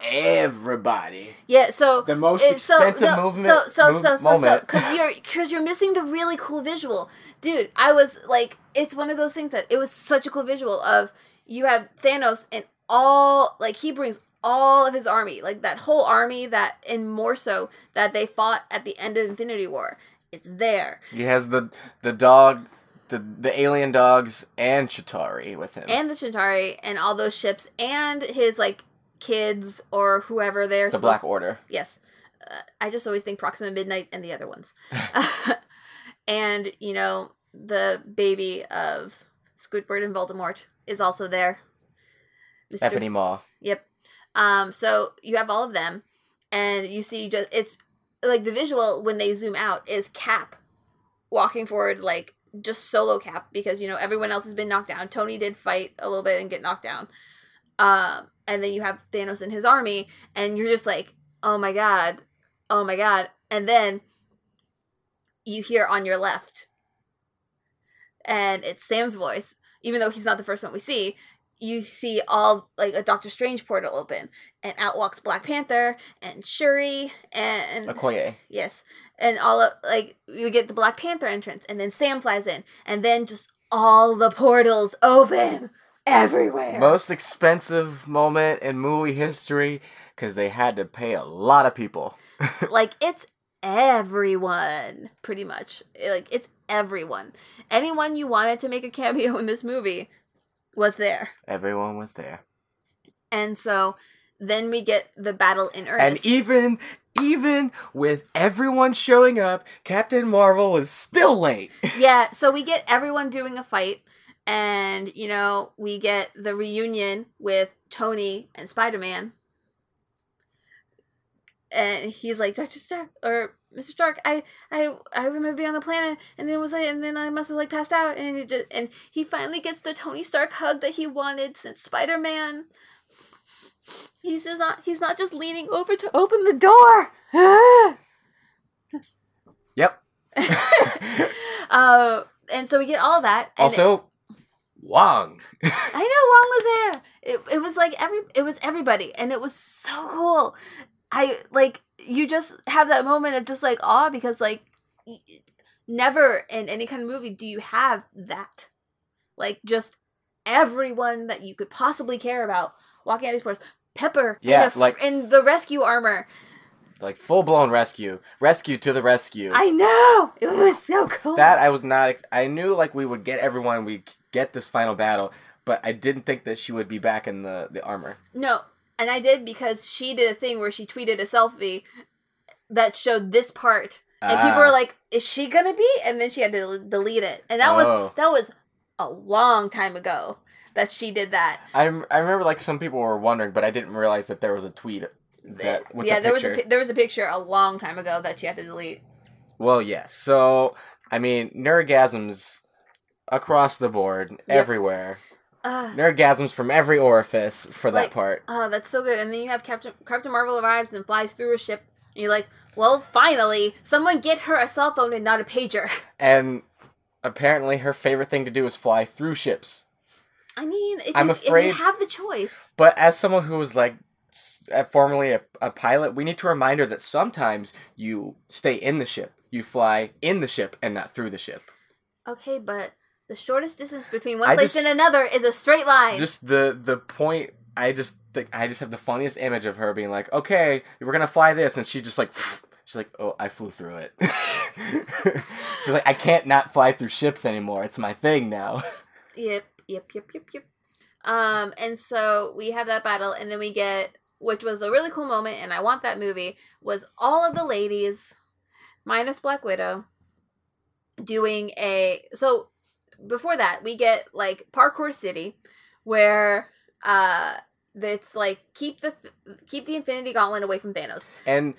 everybody. Yeah, so The most it- so expensive no, movement. so so move- so so so because you're because you're missing the really cool visual, dude. I was like, it's one of those things that it was such a cool visual of you have Thanos and all like he brings all of his army, like that whole army that and more so that they fought at the end of Infinity War It's there, He has the the dog, the the alien dogs, and Chitauri with him. and the Chitauri and all those ships and his like kids or whoever they're the Black Order. Yes. Uh, I just always think Proxima Midnight and the other ones. [laughs] [laughs] and, you know, the baby of Squidward and Voldemort is also there. Mr. Ebony Maw. Yep. Um, so you have all of them, and you see just it's like the visual when they zoom out is Cap walking forward, like just solo Cap because you know everyone else has been knocked down. Tony did fight a little bit and get knocked down. Um, and then you have Thanos and his army, and you're just like, oh my god, oh my god, and then you hear on your left, and it's Sam's voice, even though he's not the first one we see you see all like a Doctor Strange portal open, and out walks Black Panther and Shuri and Okoye. yes, and all of like you get the Black Panther entrance, and then Sam flies in, and then just all the portals open everywhere. Most expensive moment in movie history because they had to pay a lot of people. [laughs] like it's everyone, pretty much. Like it's everyone. Anyone you wanted to make a cameo in this movie was there. Everyone was there. And so then we get the battle in earnest. And even even with everyone showing up, Captain Marvel was still late. [laughs] yeah, so we get everyone doing a fight, and you know we get the reunion with Tony and Spider Man, and he's like Doctor Stark or Mister Stark. I I I remember being on the planet, and then was like, and then I must have like passed out, and he just and he finally gets the Tony Stark hug that he wanted since Spider Man. He's just not. He's not just leaning over to open the door. [laughs] Yep. [laughs] uh, and so we get all of that. And also, Wong. [laughs] I know Wong was there. It, it was like every it was everybody, and it was so cool. I like you just have that moment of just like awe because like never in any kind of movie do you have that like just everyone that you could possibly care about walking out these doors. Pepper, in Yeah, the, like- in the rescue armor. like full blown rescue. Rescue to the rescue. I know it was so cool. that I was not. Ex- I knew like we would get everyone. We get this final battle, but I didn't think that she would be back in the the armor. No, and I did because she did a thing where she tweeted a selfie that showed this part, and people Ah. were like, "Is she gonna be?" And then she had to del- delete it, and that Oh. was that was a long time ago that she did that. I, I remember like some people were wondering, but I didn't realize that there was a tweet that yeah, the there was a pi- there was a picture a long time ago that she had to delete. Well, yes. So I mean, nerdgasms across the board, everywhere. Uh, Nerdgasms from every orifice for that Like- part. oh, that's so good. And then you have Captain Captain Marvel arrives and flies through a ship, and you're like, "Well, finally, someone get her a cell phone and not a pager." [laughs] And apparently, her favorite thing to do is fly through ships. I mean, if, I'm you, if afraid- you have the choice, But as someone who was like uh, formerly a, a pilot, we need to remind her that sometimes you stay in the ship. You fly in the ship and not through the ship. Okay, but the shortest distance between one I place just- and another is a straight line. Just the the point. I just think I just have the funniest image of her being like, "Okay, we're gonna fly this," and she just like. [sniffs] She's like, oh, I flew through it. [laughs] She's like, I can't not fly through ships anymore. It's my thing now. Yep, yep, yep, yep, yep. Um, and so we have that battle, and then we get which was a really cool moment, and I want that movie, was all of the ladies, minus Black Widow, doing a. So before that, we get like Parkour City, where uh it's like keep the th- keep the Infinity Gauntlet away from Thanos. And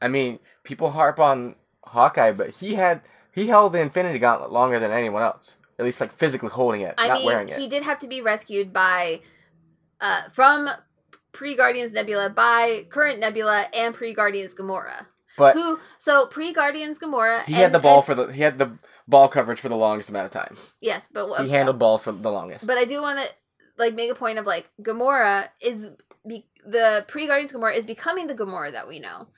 I mean, people harp on Hawkeye, but he had he held the Infinity Gauntlet longer than anyone else. At least like physically holding it, I not mean, wearing it. he did have to be rescued by uh from pre Guardians Nebula by current Nebula and pre Guardians Gamora. but Who so pre Guardians Gamora he and- had the ball and- for the he had the ball coverage for the longest amount of time. yes, but what He handled uh, balls for the longest. But I do want to like make a point of like Gamora is be- the pre Guardians Gamora is becoming the Gamora that we know,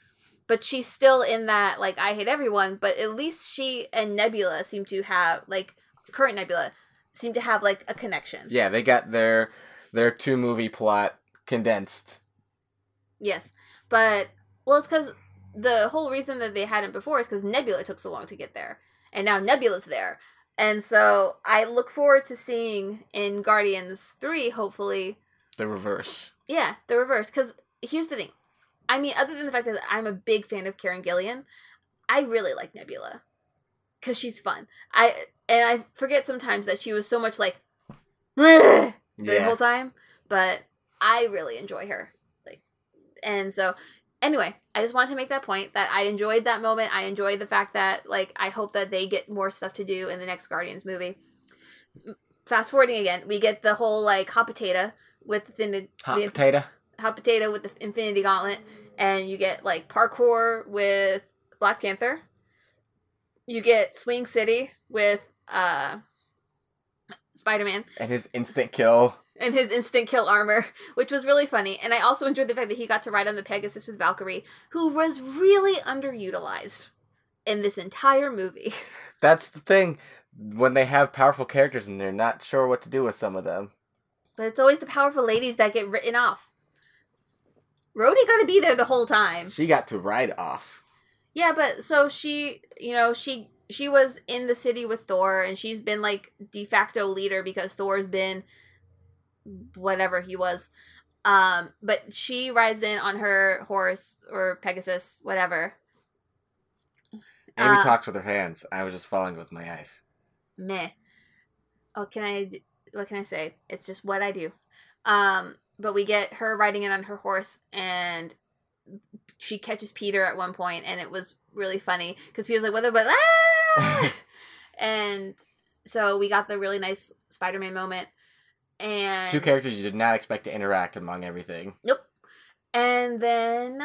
but she's still in that like I hate everyone. But at least she and Nebula seem to have like current Nebula seem to have like a connection. yeah, they got their their two movie plot condensed. Yes, but well, it's because the whole reason that they hadn't before is because Nebula took so long to get there, and now Nebula's there, and so I look forward to seeing in Guardians three, hopefully, The reverse. Yeah, the reverse. Because here's the thing. I mean, other than the fact that I'm a big fan of Karen Gillan, I really like Nebula because she's fun. I and I forget sometimes that she was so much like the Yeah. whole time, but I really enjoy her. Like, and so anyway, I just wanted to make that point that I enjoyed that moment. I enjoyed the fact that like I hope that they get more stuff to do in the next Guardians movie. Fast forwarding again, we get the whole like hot potato with the thing the, Hot the potato. hot potato with the Infinity Gauntlet, and you get like parkour with Black Panther. You get Swing City with uh Spider Man And his instant kill. And his instant kill armor, [laughs] which was really funny. And I also enjoyed the fact that he got to ride on the Pegasus with Valkyrie, who was really underutilized in this entire movie. [laughs] That's the thing. When they have powerful characters and they're not sure what to do with some of them. But it's always the powerful ladies that get written off. Rhodey got to be there the whole time. She got to ride off. Yeah, but so she, you know, she she was in the city with Thor and she's been like de facto leader because Thor's been whatever he was. Um, but she rides in on her horse or Pegasus, whatever. Amy Uh, talks with her hands. I was just following with my eyes. Meh. Oh, can I? What can I say? It's just what I do. Um, but we get her riding in on her horse, and she catches Peter at one point, and it was really funny because Peter's like, "What about?" [laughs] Ah! [laughs] and so we got the really nice Spider-Man moment, and Two characters you did not expect to interact among everything. Nope. And then,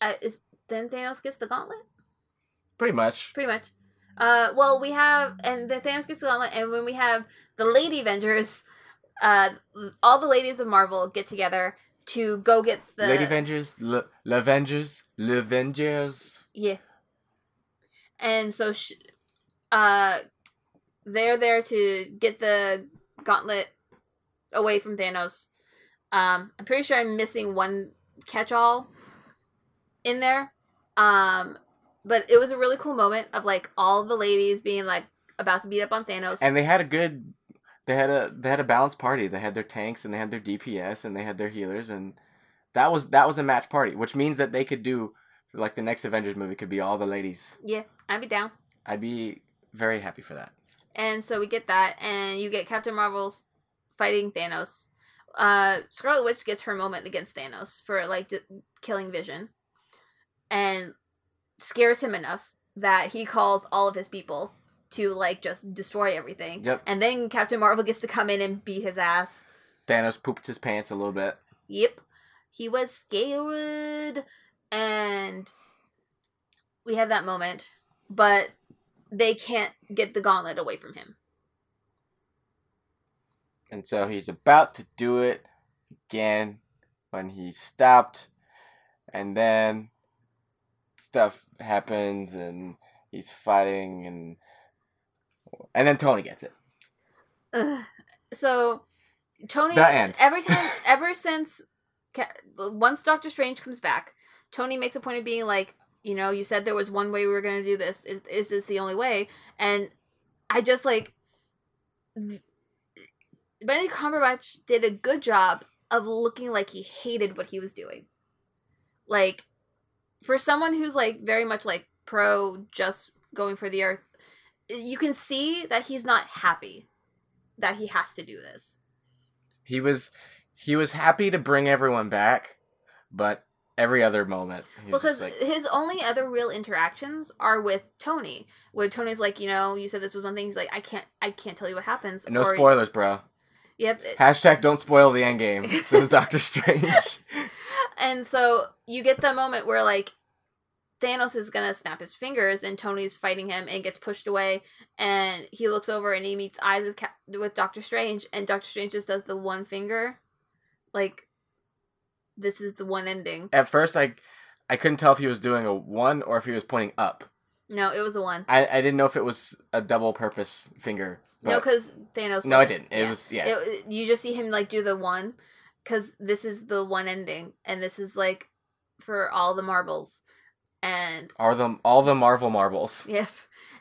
uh, is then Thanos gets the gauntlet. Pretty much. Pretty much. Uh, well, we have, and the Thanos gets the gauntlet, and when we have the Lady Avengers, uh, all the ladies of Marvel get together to go get the Lady Avengers, Le Avengers, Avengers. Yeah. And so, sh- uh, they're there to get the gauntlet away from Thanos. Um, I'm pretty sure I'm missing one catch-all in there. Um, but it was a really cool moment of like all the ladies being like about to beat up on Thanos. And they had a good they had a they had a balanced party. They had their tanks and they had their DPS and they had their healers and that was that was a match party, which means that they could do like the next Avengers movie could be all the ladies. yeah, I'd be down. I'd be very happy for that. And so we get that, and you get Captain Marvel's fighting Thanos. Uh, Scarlet Witch gets her moment against Thanos for like d- killing Vision, and scares him enough that he calls all of his people to like just destroy everything. Yep. And then Captain Marvel gets to come in and beat his ass. Thanos pooped his pants a little bit. Yep. He was scared. And we have that moment. But they can't get the gauntlet away from him. And so he's about to do it again when he stopped. And then stuff happens and he's fighting and and then Tony gets it. Ugh. So Tony The end. every time [laughs] ever since once Doctor Strange comes back, Tony makes a point of being like, you know, you said there was one way we were going to do this. Is is this the only way? And I just like Benedict Cumberbatch did a good job of looking like he hated what he was doing. Like for someone who's like very much like pro just going for the earth, you can see that he's not happy that he has to do this. He was he was happy to bring everyone back, but every other moment he was Because like, his only other real interactions are with Tony, where Tony's like, you know, you said this was one thing. He's like, I can't, I can't tell you what happens. no Or- spoilers, bro. Yep. it- Hashtag don't spoil the end game, says [laughs] Doctor Strange. And so you get the moment where like Thanos is gonna snap his fingers, and Tony's fighting him and gets pushed away, and he looks over and he meets eyes with Cap- with Doctor Strange, and Doctor Strange just does the one finger, like this is the one ending. At first, I I couldn't tell if he was doing a one or if he was pointing up. No, it was a one. I, I didn't know if it was a double purpose finger. No, because Thanos. No, I wasn't. didn't. It was- yeah. It- you just see him like do the one, because this is the one ending, and this is like for all the marbles, and all the all the Marvel marbles. [laughs] yep.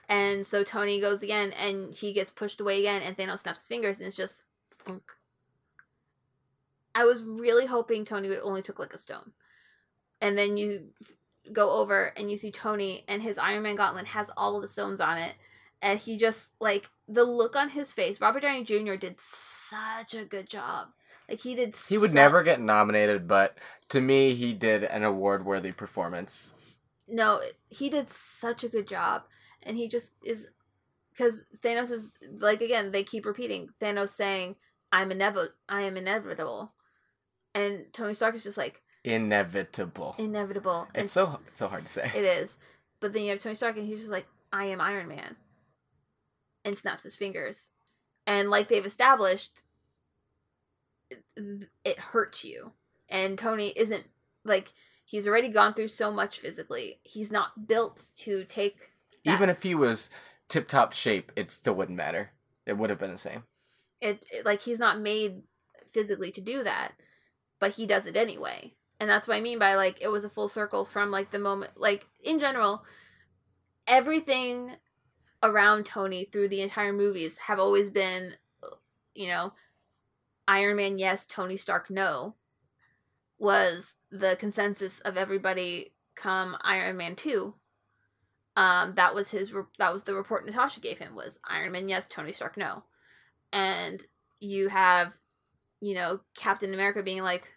And so Tony goes again, and he gets pushed away again, and Thanos snaps his fingers, and it's just. I was really hoping Tony would only took like a stone, and then you f- go over and you see Tony, and his Iron Man gauntlet has all of the stones on it, and he just like the look on his face. Robert Downey Jr. did such a good job. Like he did. He would never get nominated, but to me, he did an award worthy performance. No, he did such a good job, and he just is because Thanos is like again. They keep repeating Thanos saying, "I'm inevitable. I am inevitable," and Tony Stark is just like Inevitable. inevitable. And It's so it's so hard to say. it is, but then you have Tony Stark, and he's just like, "I am Iron Man," and snaps his fingers, and like they've established, it, it hurts you, and Tony isn't like he's already gone through so much physically. He's not built to take that. Even if he was tip top shape, it still wouldn't matter. It would have been the same. it, it like he's not made physically to do that but he does it anyway and that's what i mean by like it was a full circle from like the moment like in general everything around tony through the entire movies have always been you know iron man yes tony stark no was the consensus of everybody come iron man 2 um that was his re- that was the report natasha gave him was iron man yes tony stark no. And you have you know captain america being like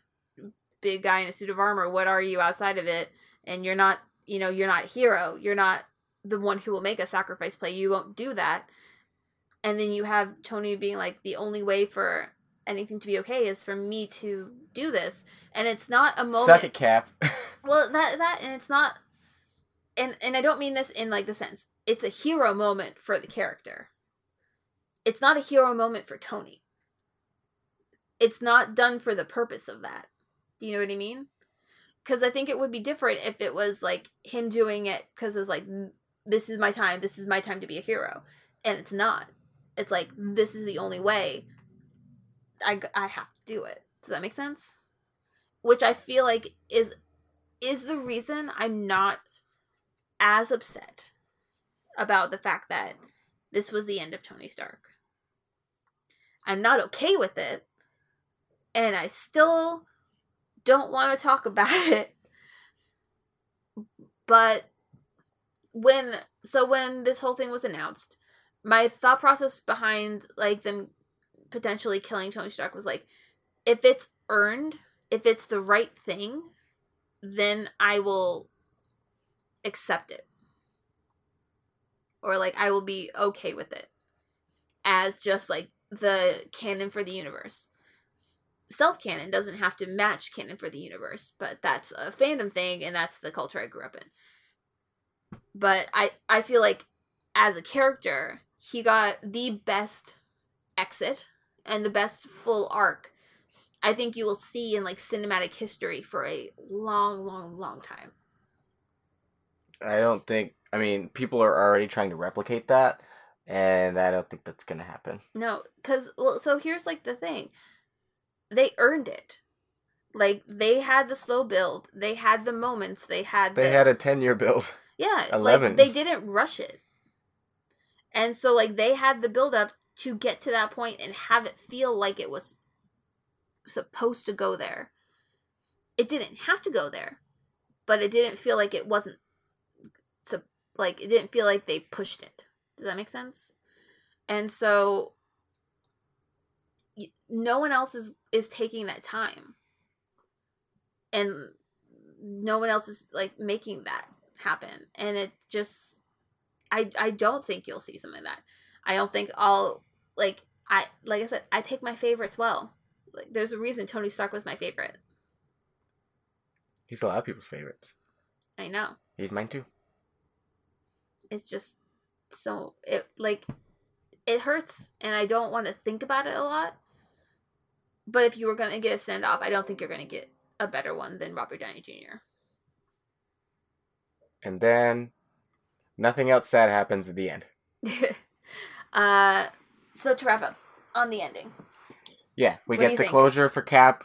big guy in a suit of armor what are you outside of it? And you're not you know you're not hero you're not the one who will make a sacrifice play you won't do that and then you have tony being like the only way for anything to be okay is for me to do this and it's not a moment Suck it, Cap. [laughs] well, that that and it's not and and I don't mean this in like the sense. It's a hero moment for the character. It's not a hero moment for Tony. It's not done for the purpose of that. Do you know what I mean? Cuz I think it would be different if it was like him doing it cuz it was like this is my time, this is my time to be a hero. And it's not. It's like this is the only way I, I have to do it. Does that make sense? Which I feel like is is the reason I'm not as upset about the fact that this was the end of Tony Stark. I'm not okay with it, and I still don't want to talk [laughs] about it. But when so when this whole thing was announced, my thought process behind like them potentially killing Tony Stark was like if it's earned, if it's the right thing, then I will accept it. Or like I will be okay with it as just like the canon for the universe. Self canon doesn't have to match canon for the universe, but that's a fandom thing and that's the culture I grew up in. But I I feel like as a character, he got the best exit and the best full arc I think you will see in like cinematic history for a long, long, long time. I don't think. I mean, people are already trying to replicate that, and I don't think that's gonna happen. No, because well, so here's like the thing, they earned it. Like they had the slow build, they had the moments, they had They the, had a ten year build. Yeah, 11. like they didn't rush it, and so like they had the build up to get to that point and have it feel like it was supposed to go there. It didn't have to go there, but it didn't feel like it wasn't. So like it didn't feel like they pushed it. Does that make sense? And so no one else is is taking that time and no one else is like making that happen. And it just i i don't think you'll see something like that. I don't think i'll like i like i said i pick my favorites well. Like there's a reason tony stark was my favorite. He's a lot of people's favorites. i know. He's mine too. it's just so it like it hurts and i don't want to think about it a lot. But if you were going to get a send off i don't think you're going to get a better one than robert downey jr And then nothing else sad happens at the end. [laughs] uh so to wrap up on the ending Yeah, we What get the think? closure for Cap,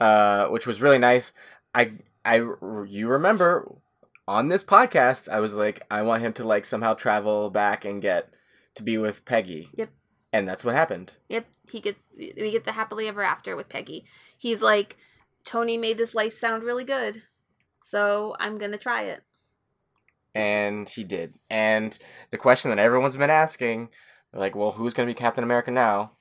uh, which was really nice. I, I, you remember on this podcast, I was like, I want him to like somehow travel back and get to be with Peggy. Yep. And that's what happened. Yep, he gets we get the happily ever after with Peggy. He's like, Tony made this life sound really good, so I'm gonna try it. And he did. And the question that everyone's been asking, like, well, who's going to be Captain America now?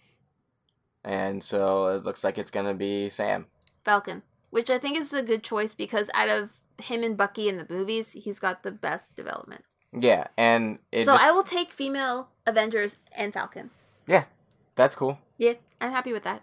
And so it looks like it's going to be Sam. Falcon, which I think is a good choice because out of him and Bucky in the movies, he's got the best development. Yeah, and it so just, I will take female Avengers and Falcon. Yeah, that's cool. Yeah, I'm happy with that.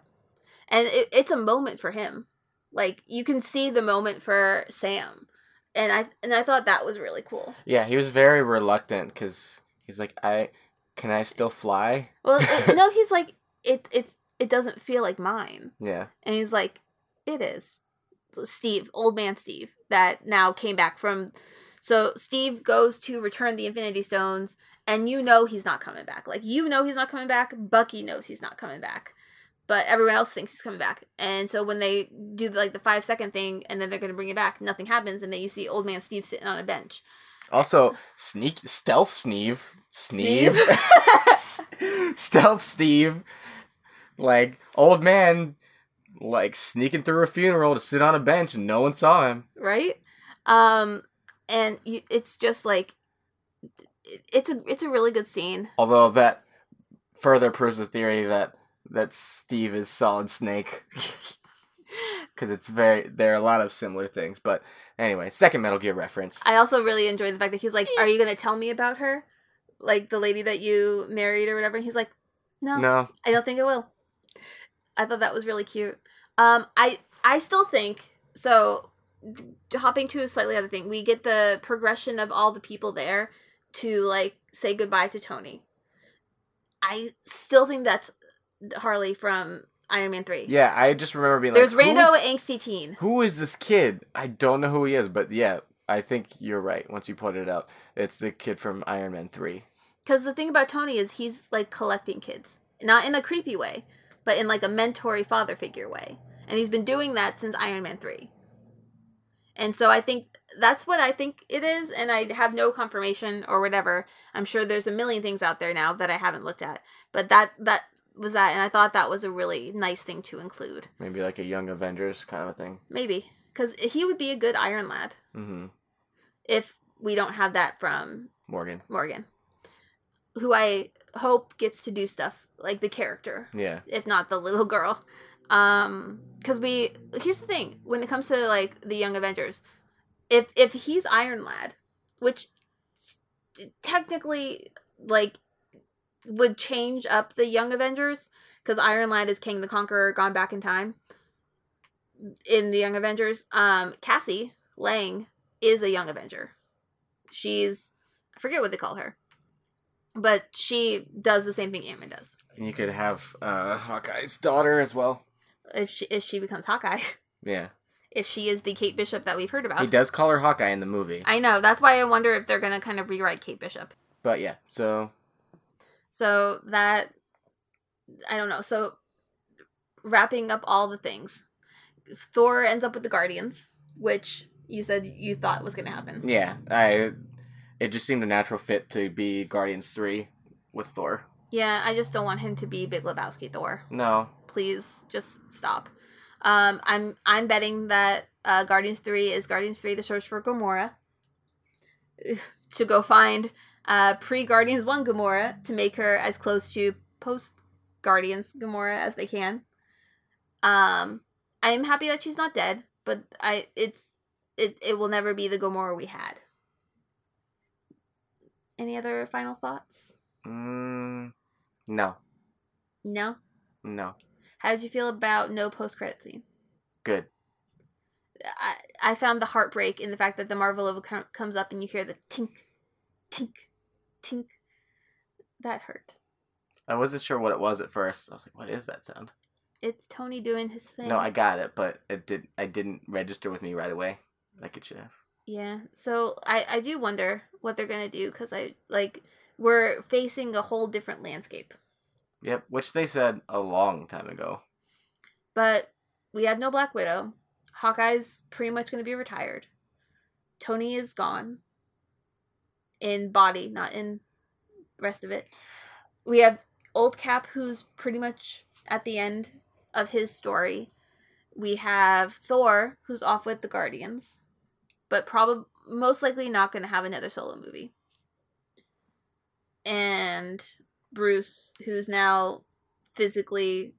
And it, it's a moment for him. Like you can see the moment for Sam, and I and I thought that was really cool. Yeah, he was very reluctant because he's like, I can I still fly? Well, it, no, [laughs] he's like it. It's it doesn't feel like mine, Yeah, and he's like, it is. Steve, old man Steve, that now came back from. So Steve goes to return the Infinity Stones, and you know he's not coming back. Like you know he's not coming back. Bucky knows he's not coming back, but everyone else thinks he's coming back. And so when they do like the five second thing, and then they're going to bring it back, nothing happens, and then you see old man Steve sitting on a bench. Also, sneak stealth Sneeve. Sneeve. [laughs] Stealth Steve. Like old man like sneaking through a funeral to sit on a bench and no one saw him. right um and you, it's just like it's a it's a really good scene Although that further proves the theory that that Steve is Solid Snake. [laughs] Because it's very there are a lot of similar things. But anyway, second Metal Gear reference. i also really enjoy the fact that he's like are you gonna tell me about her? Like the lady that you married or whatever? And he's like no, no, i don't think i will. I thought that was really cute. Um i i still think so d- hopping to a slightly other thing we get the progression of all the people there to like say goodbye to tony. I still think that's harley from iron man 3 yeah, I just remember being There's like, Rando "Who's- angsty teen. Who is this kid? I don't know who he is, but yeah, I think you're right. Once you put it out, it's the kid from Iron Man Three. Because the thing about Tony is he's like collecting kids, not in a creepy way, but in like a mentory father figure way, and he's been doing that since Iron Man three. And so I think that's what I think it is, and I have no confirmation or whatever. I'm sure there's a million things out there now that I haven't looked at, but that that was that, and I thought that was a really nice thing to include. Maybe like a Young Avengers kind of a thing. Maybe because he would be a good Iron Lad Mm-hmm. if we don't have that from Morgan. Morgan, who I hope gets to do stuff like the character, Yeah. if not the little girl. Um, because we here's the thing when it comes to like the Young Avengers, if if he's Iron Lad, which technically like would change up the Young Avengers because Iron Lad is Kang the Conqueror gone back in time. In the Young Avengers, um, Cassie Lang is a Young Avenger. She's I forget what they call her, but she does the same thing Ant Man does. And you could have uh, Hawkeye's daughter as well. If she if she becomes Hawkeye, [laughs] Yeah. if she is the Kate Bishop that we've heard about. He does call her Hawkeye in the movie. I know. That's why I wonder if they're gonna kind of rewrite Kate Bishop. But yeah, so So that I don't know. So wrapping up all the things, Thor ends up with the Guardians, which you said you thought was gonna happen. yeah, I it just seemed a natural fit to be Guardians 3 with Thor. Yeah, I just don't want him to be Big Lebowski Thor. No. Please, just stop. Um, I'm I'm betting that uh, Guardians Three is Guardians Three: The Search for Gamora. [sighs] to go find uh, pre Guardians One Gamora to make her as close to post Guardians Gamora as they can. Um, I am happy that she's not dead, but I it's it it will never be the Gamora we had. Any other final thoughts? Mm, no, No. no. How did you feel about no post credit scene? Good. I, I found the heartbreak in the fact that the Marvel logo com- comes up and you hear the tink, tink, tink. That hurt. I wasn't sure what it was at first. I was like, "What is that sound?" It's Tony doing his thing. No, I got it, but it did. I didn't register with me right away, like it should have. Yeah. So I I do wonder what they're gonna do because I like we're facing a whole different landscape, Yep, which they said a long time ago. but we have no Black Widow. Hawkeye's pretty much gonna be retired. Tony is gone. In body, not in rest of it. We have old Cap who's pretty much at the end of his story. We have Thor who's off with the Guardians, but probably most likely not going to have another solo movie. And Bruce who's now physically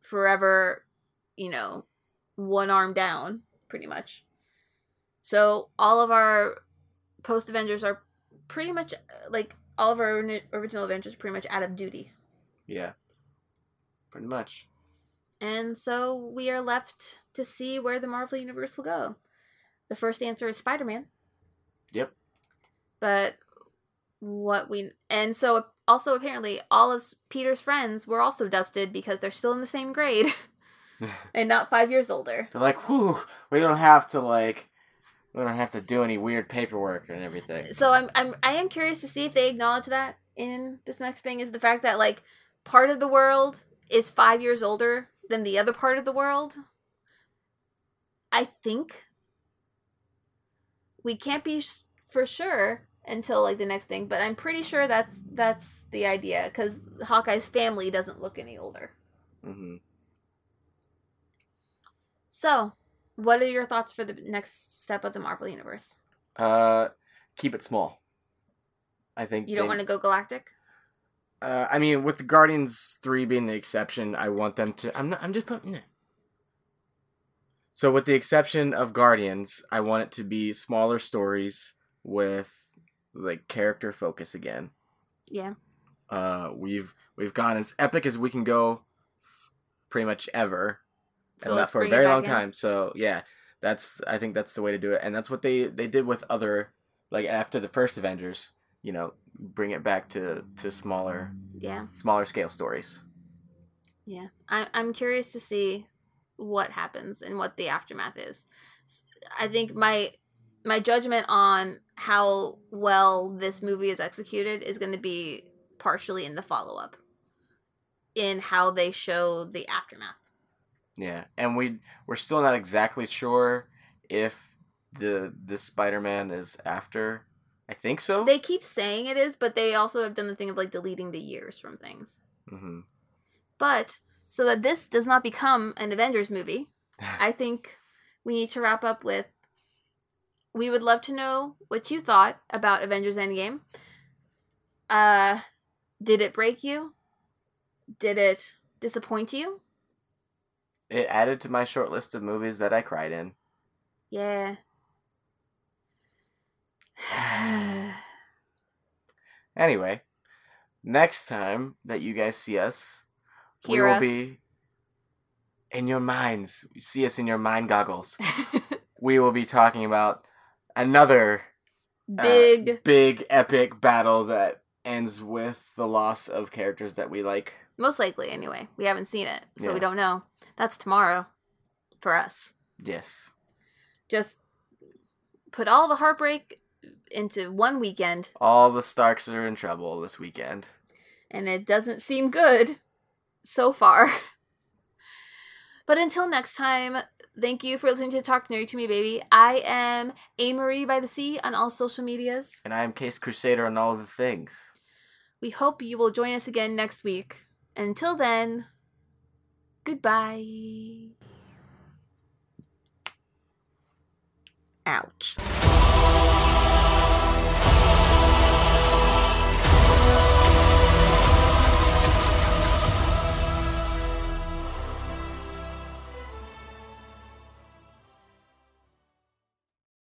forever, you know, one arm down pretty much. So all of our post Avengers are pretty much uh, like all of our original adventures pretty much out of duty. Yeah, pretty much. And so we are left to see where the Marvel Universe will go. The first answer is Spider Man. Yep. But what we. And so also apparently all of Peter's friends were also dusted because they're still in the same grade [laughs] [laughs] and not five years older. They're like, "Whew, we don't have to like, we don't have to do any weird paperwork and everything." So I'm I'm I am curious to see if they acknowledge that in this next thing is the fact that like part of the world is five years older than the other part of the world. I think we can't be sh- for sure until like the next thing, but I'm pretty sure that's that's the idea because Hawkeye's family doesn't look any older. hmm So, what are your thoughts for the next step of the Marvel universe? Uh, keep it small. I think You don't they- want to go galactic. Uh, I mean, with the Guardians three being the exception, I want them to. I'm not. I'm just putting it. So, with the exception of Guardians, I want it to be smaller stories with like character focus again. Yeah. Uh, we've we've gone as epic as we can go, f- pretty much ever, So that for a very long in. time. So yeah, that's I think that's the way to do it, and that's what they they did with other like after the first Avengers. You know, bring it back to to smaller Yeah. smaller scale stories. Yeah, I, I'm curious to see what happens and what the aftermath is. I think my my judgment on how well this movie is executed is going to be partially in the follow up, in how they show the aftermath. Yeah, and we we're still not exactly sure if the the Spider Man is after. I think so. They keep saying it is, but they also have done the thing of like deleting the years from things. hmm But so that this does not become an Avengers movie, [laughs] I think we need to wrap up with we would love to know what you thought about Avengers Endgame. Uh did it break you? Did it disappoint you? It added to my short list of movies that I cried in. Yeah. [sighs] Anyway, next time that you guys see us, we will us. be in your minds. See us in your mind goggles. [laughs] we will be talking about another uh, Big big epic battle that ends with the loss of characters that we like. Most likely anyway. We haven't seen it, so Yeah. we don't know. That's tomorrow for us. Yes. Just put all the heartbreak into one weekend All the Starks are in trouble this weekend. and it doesn't seem good so far. [laughs] but until next time, thank you for listening to Talk Nerd to Me, baby. I am A Marie by the Sea on all social medias. And I am Case Crusader on all of the things. We hope you will join us again next week. Until then, goodbye. Ouch.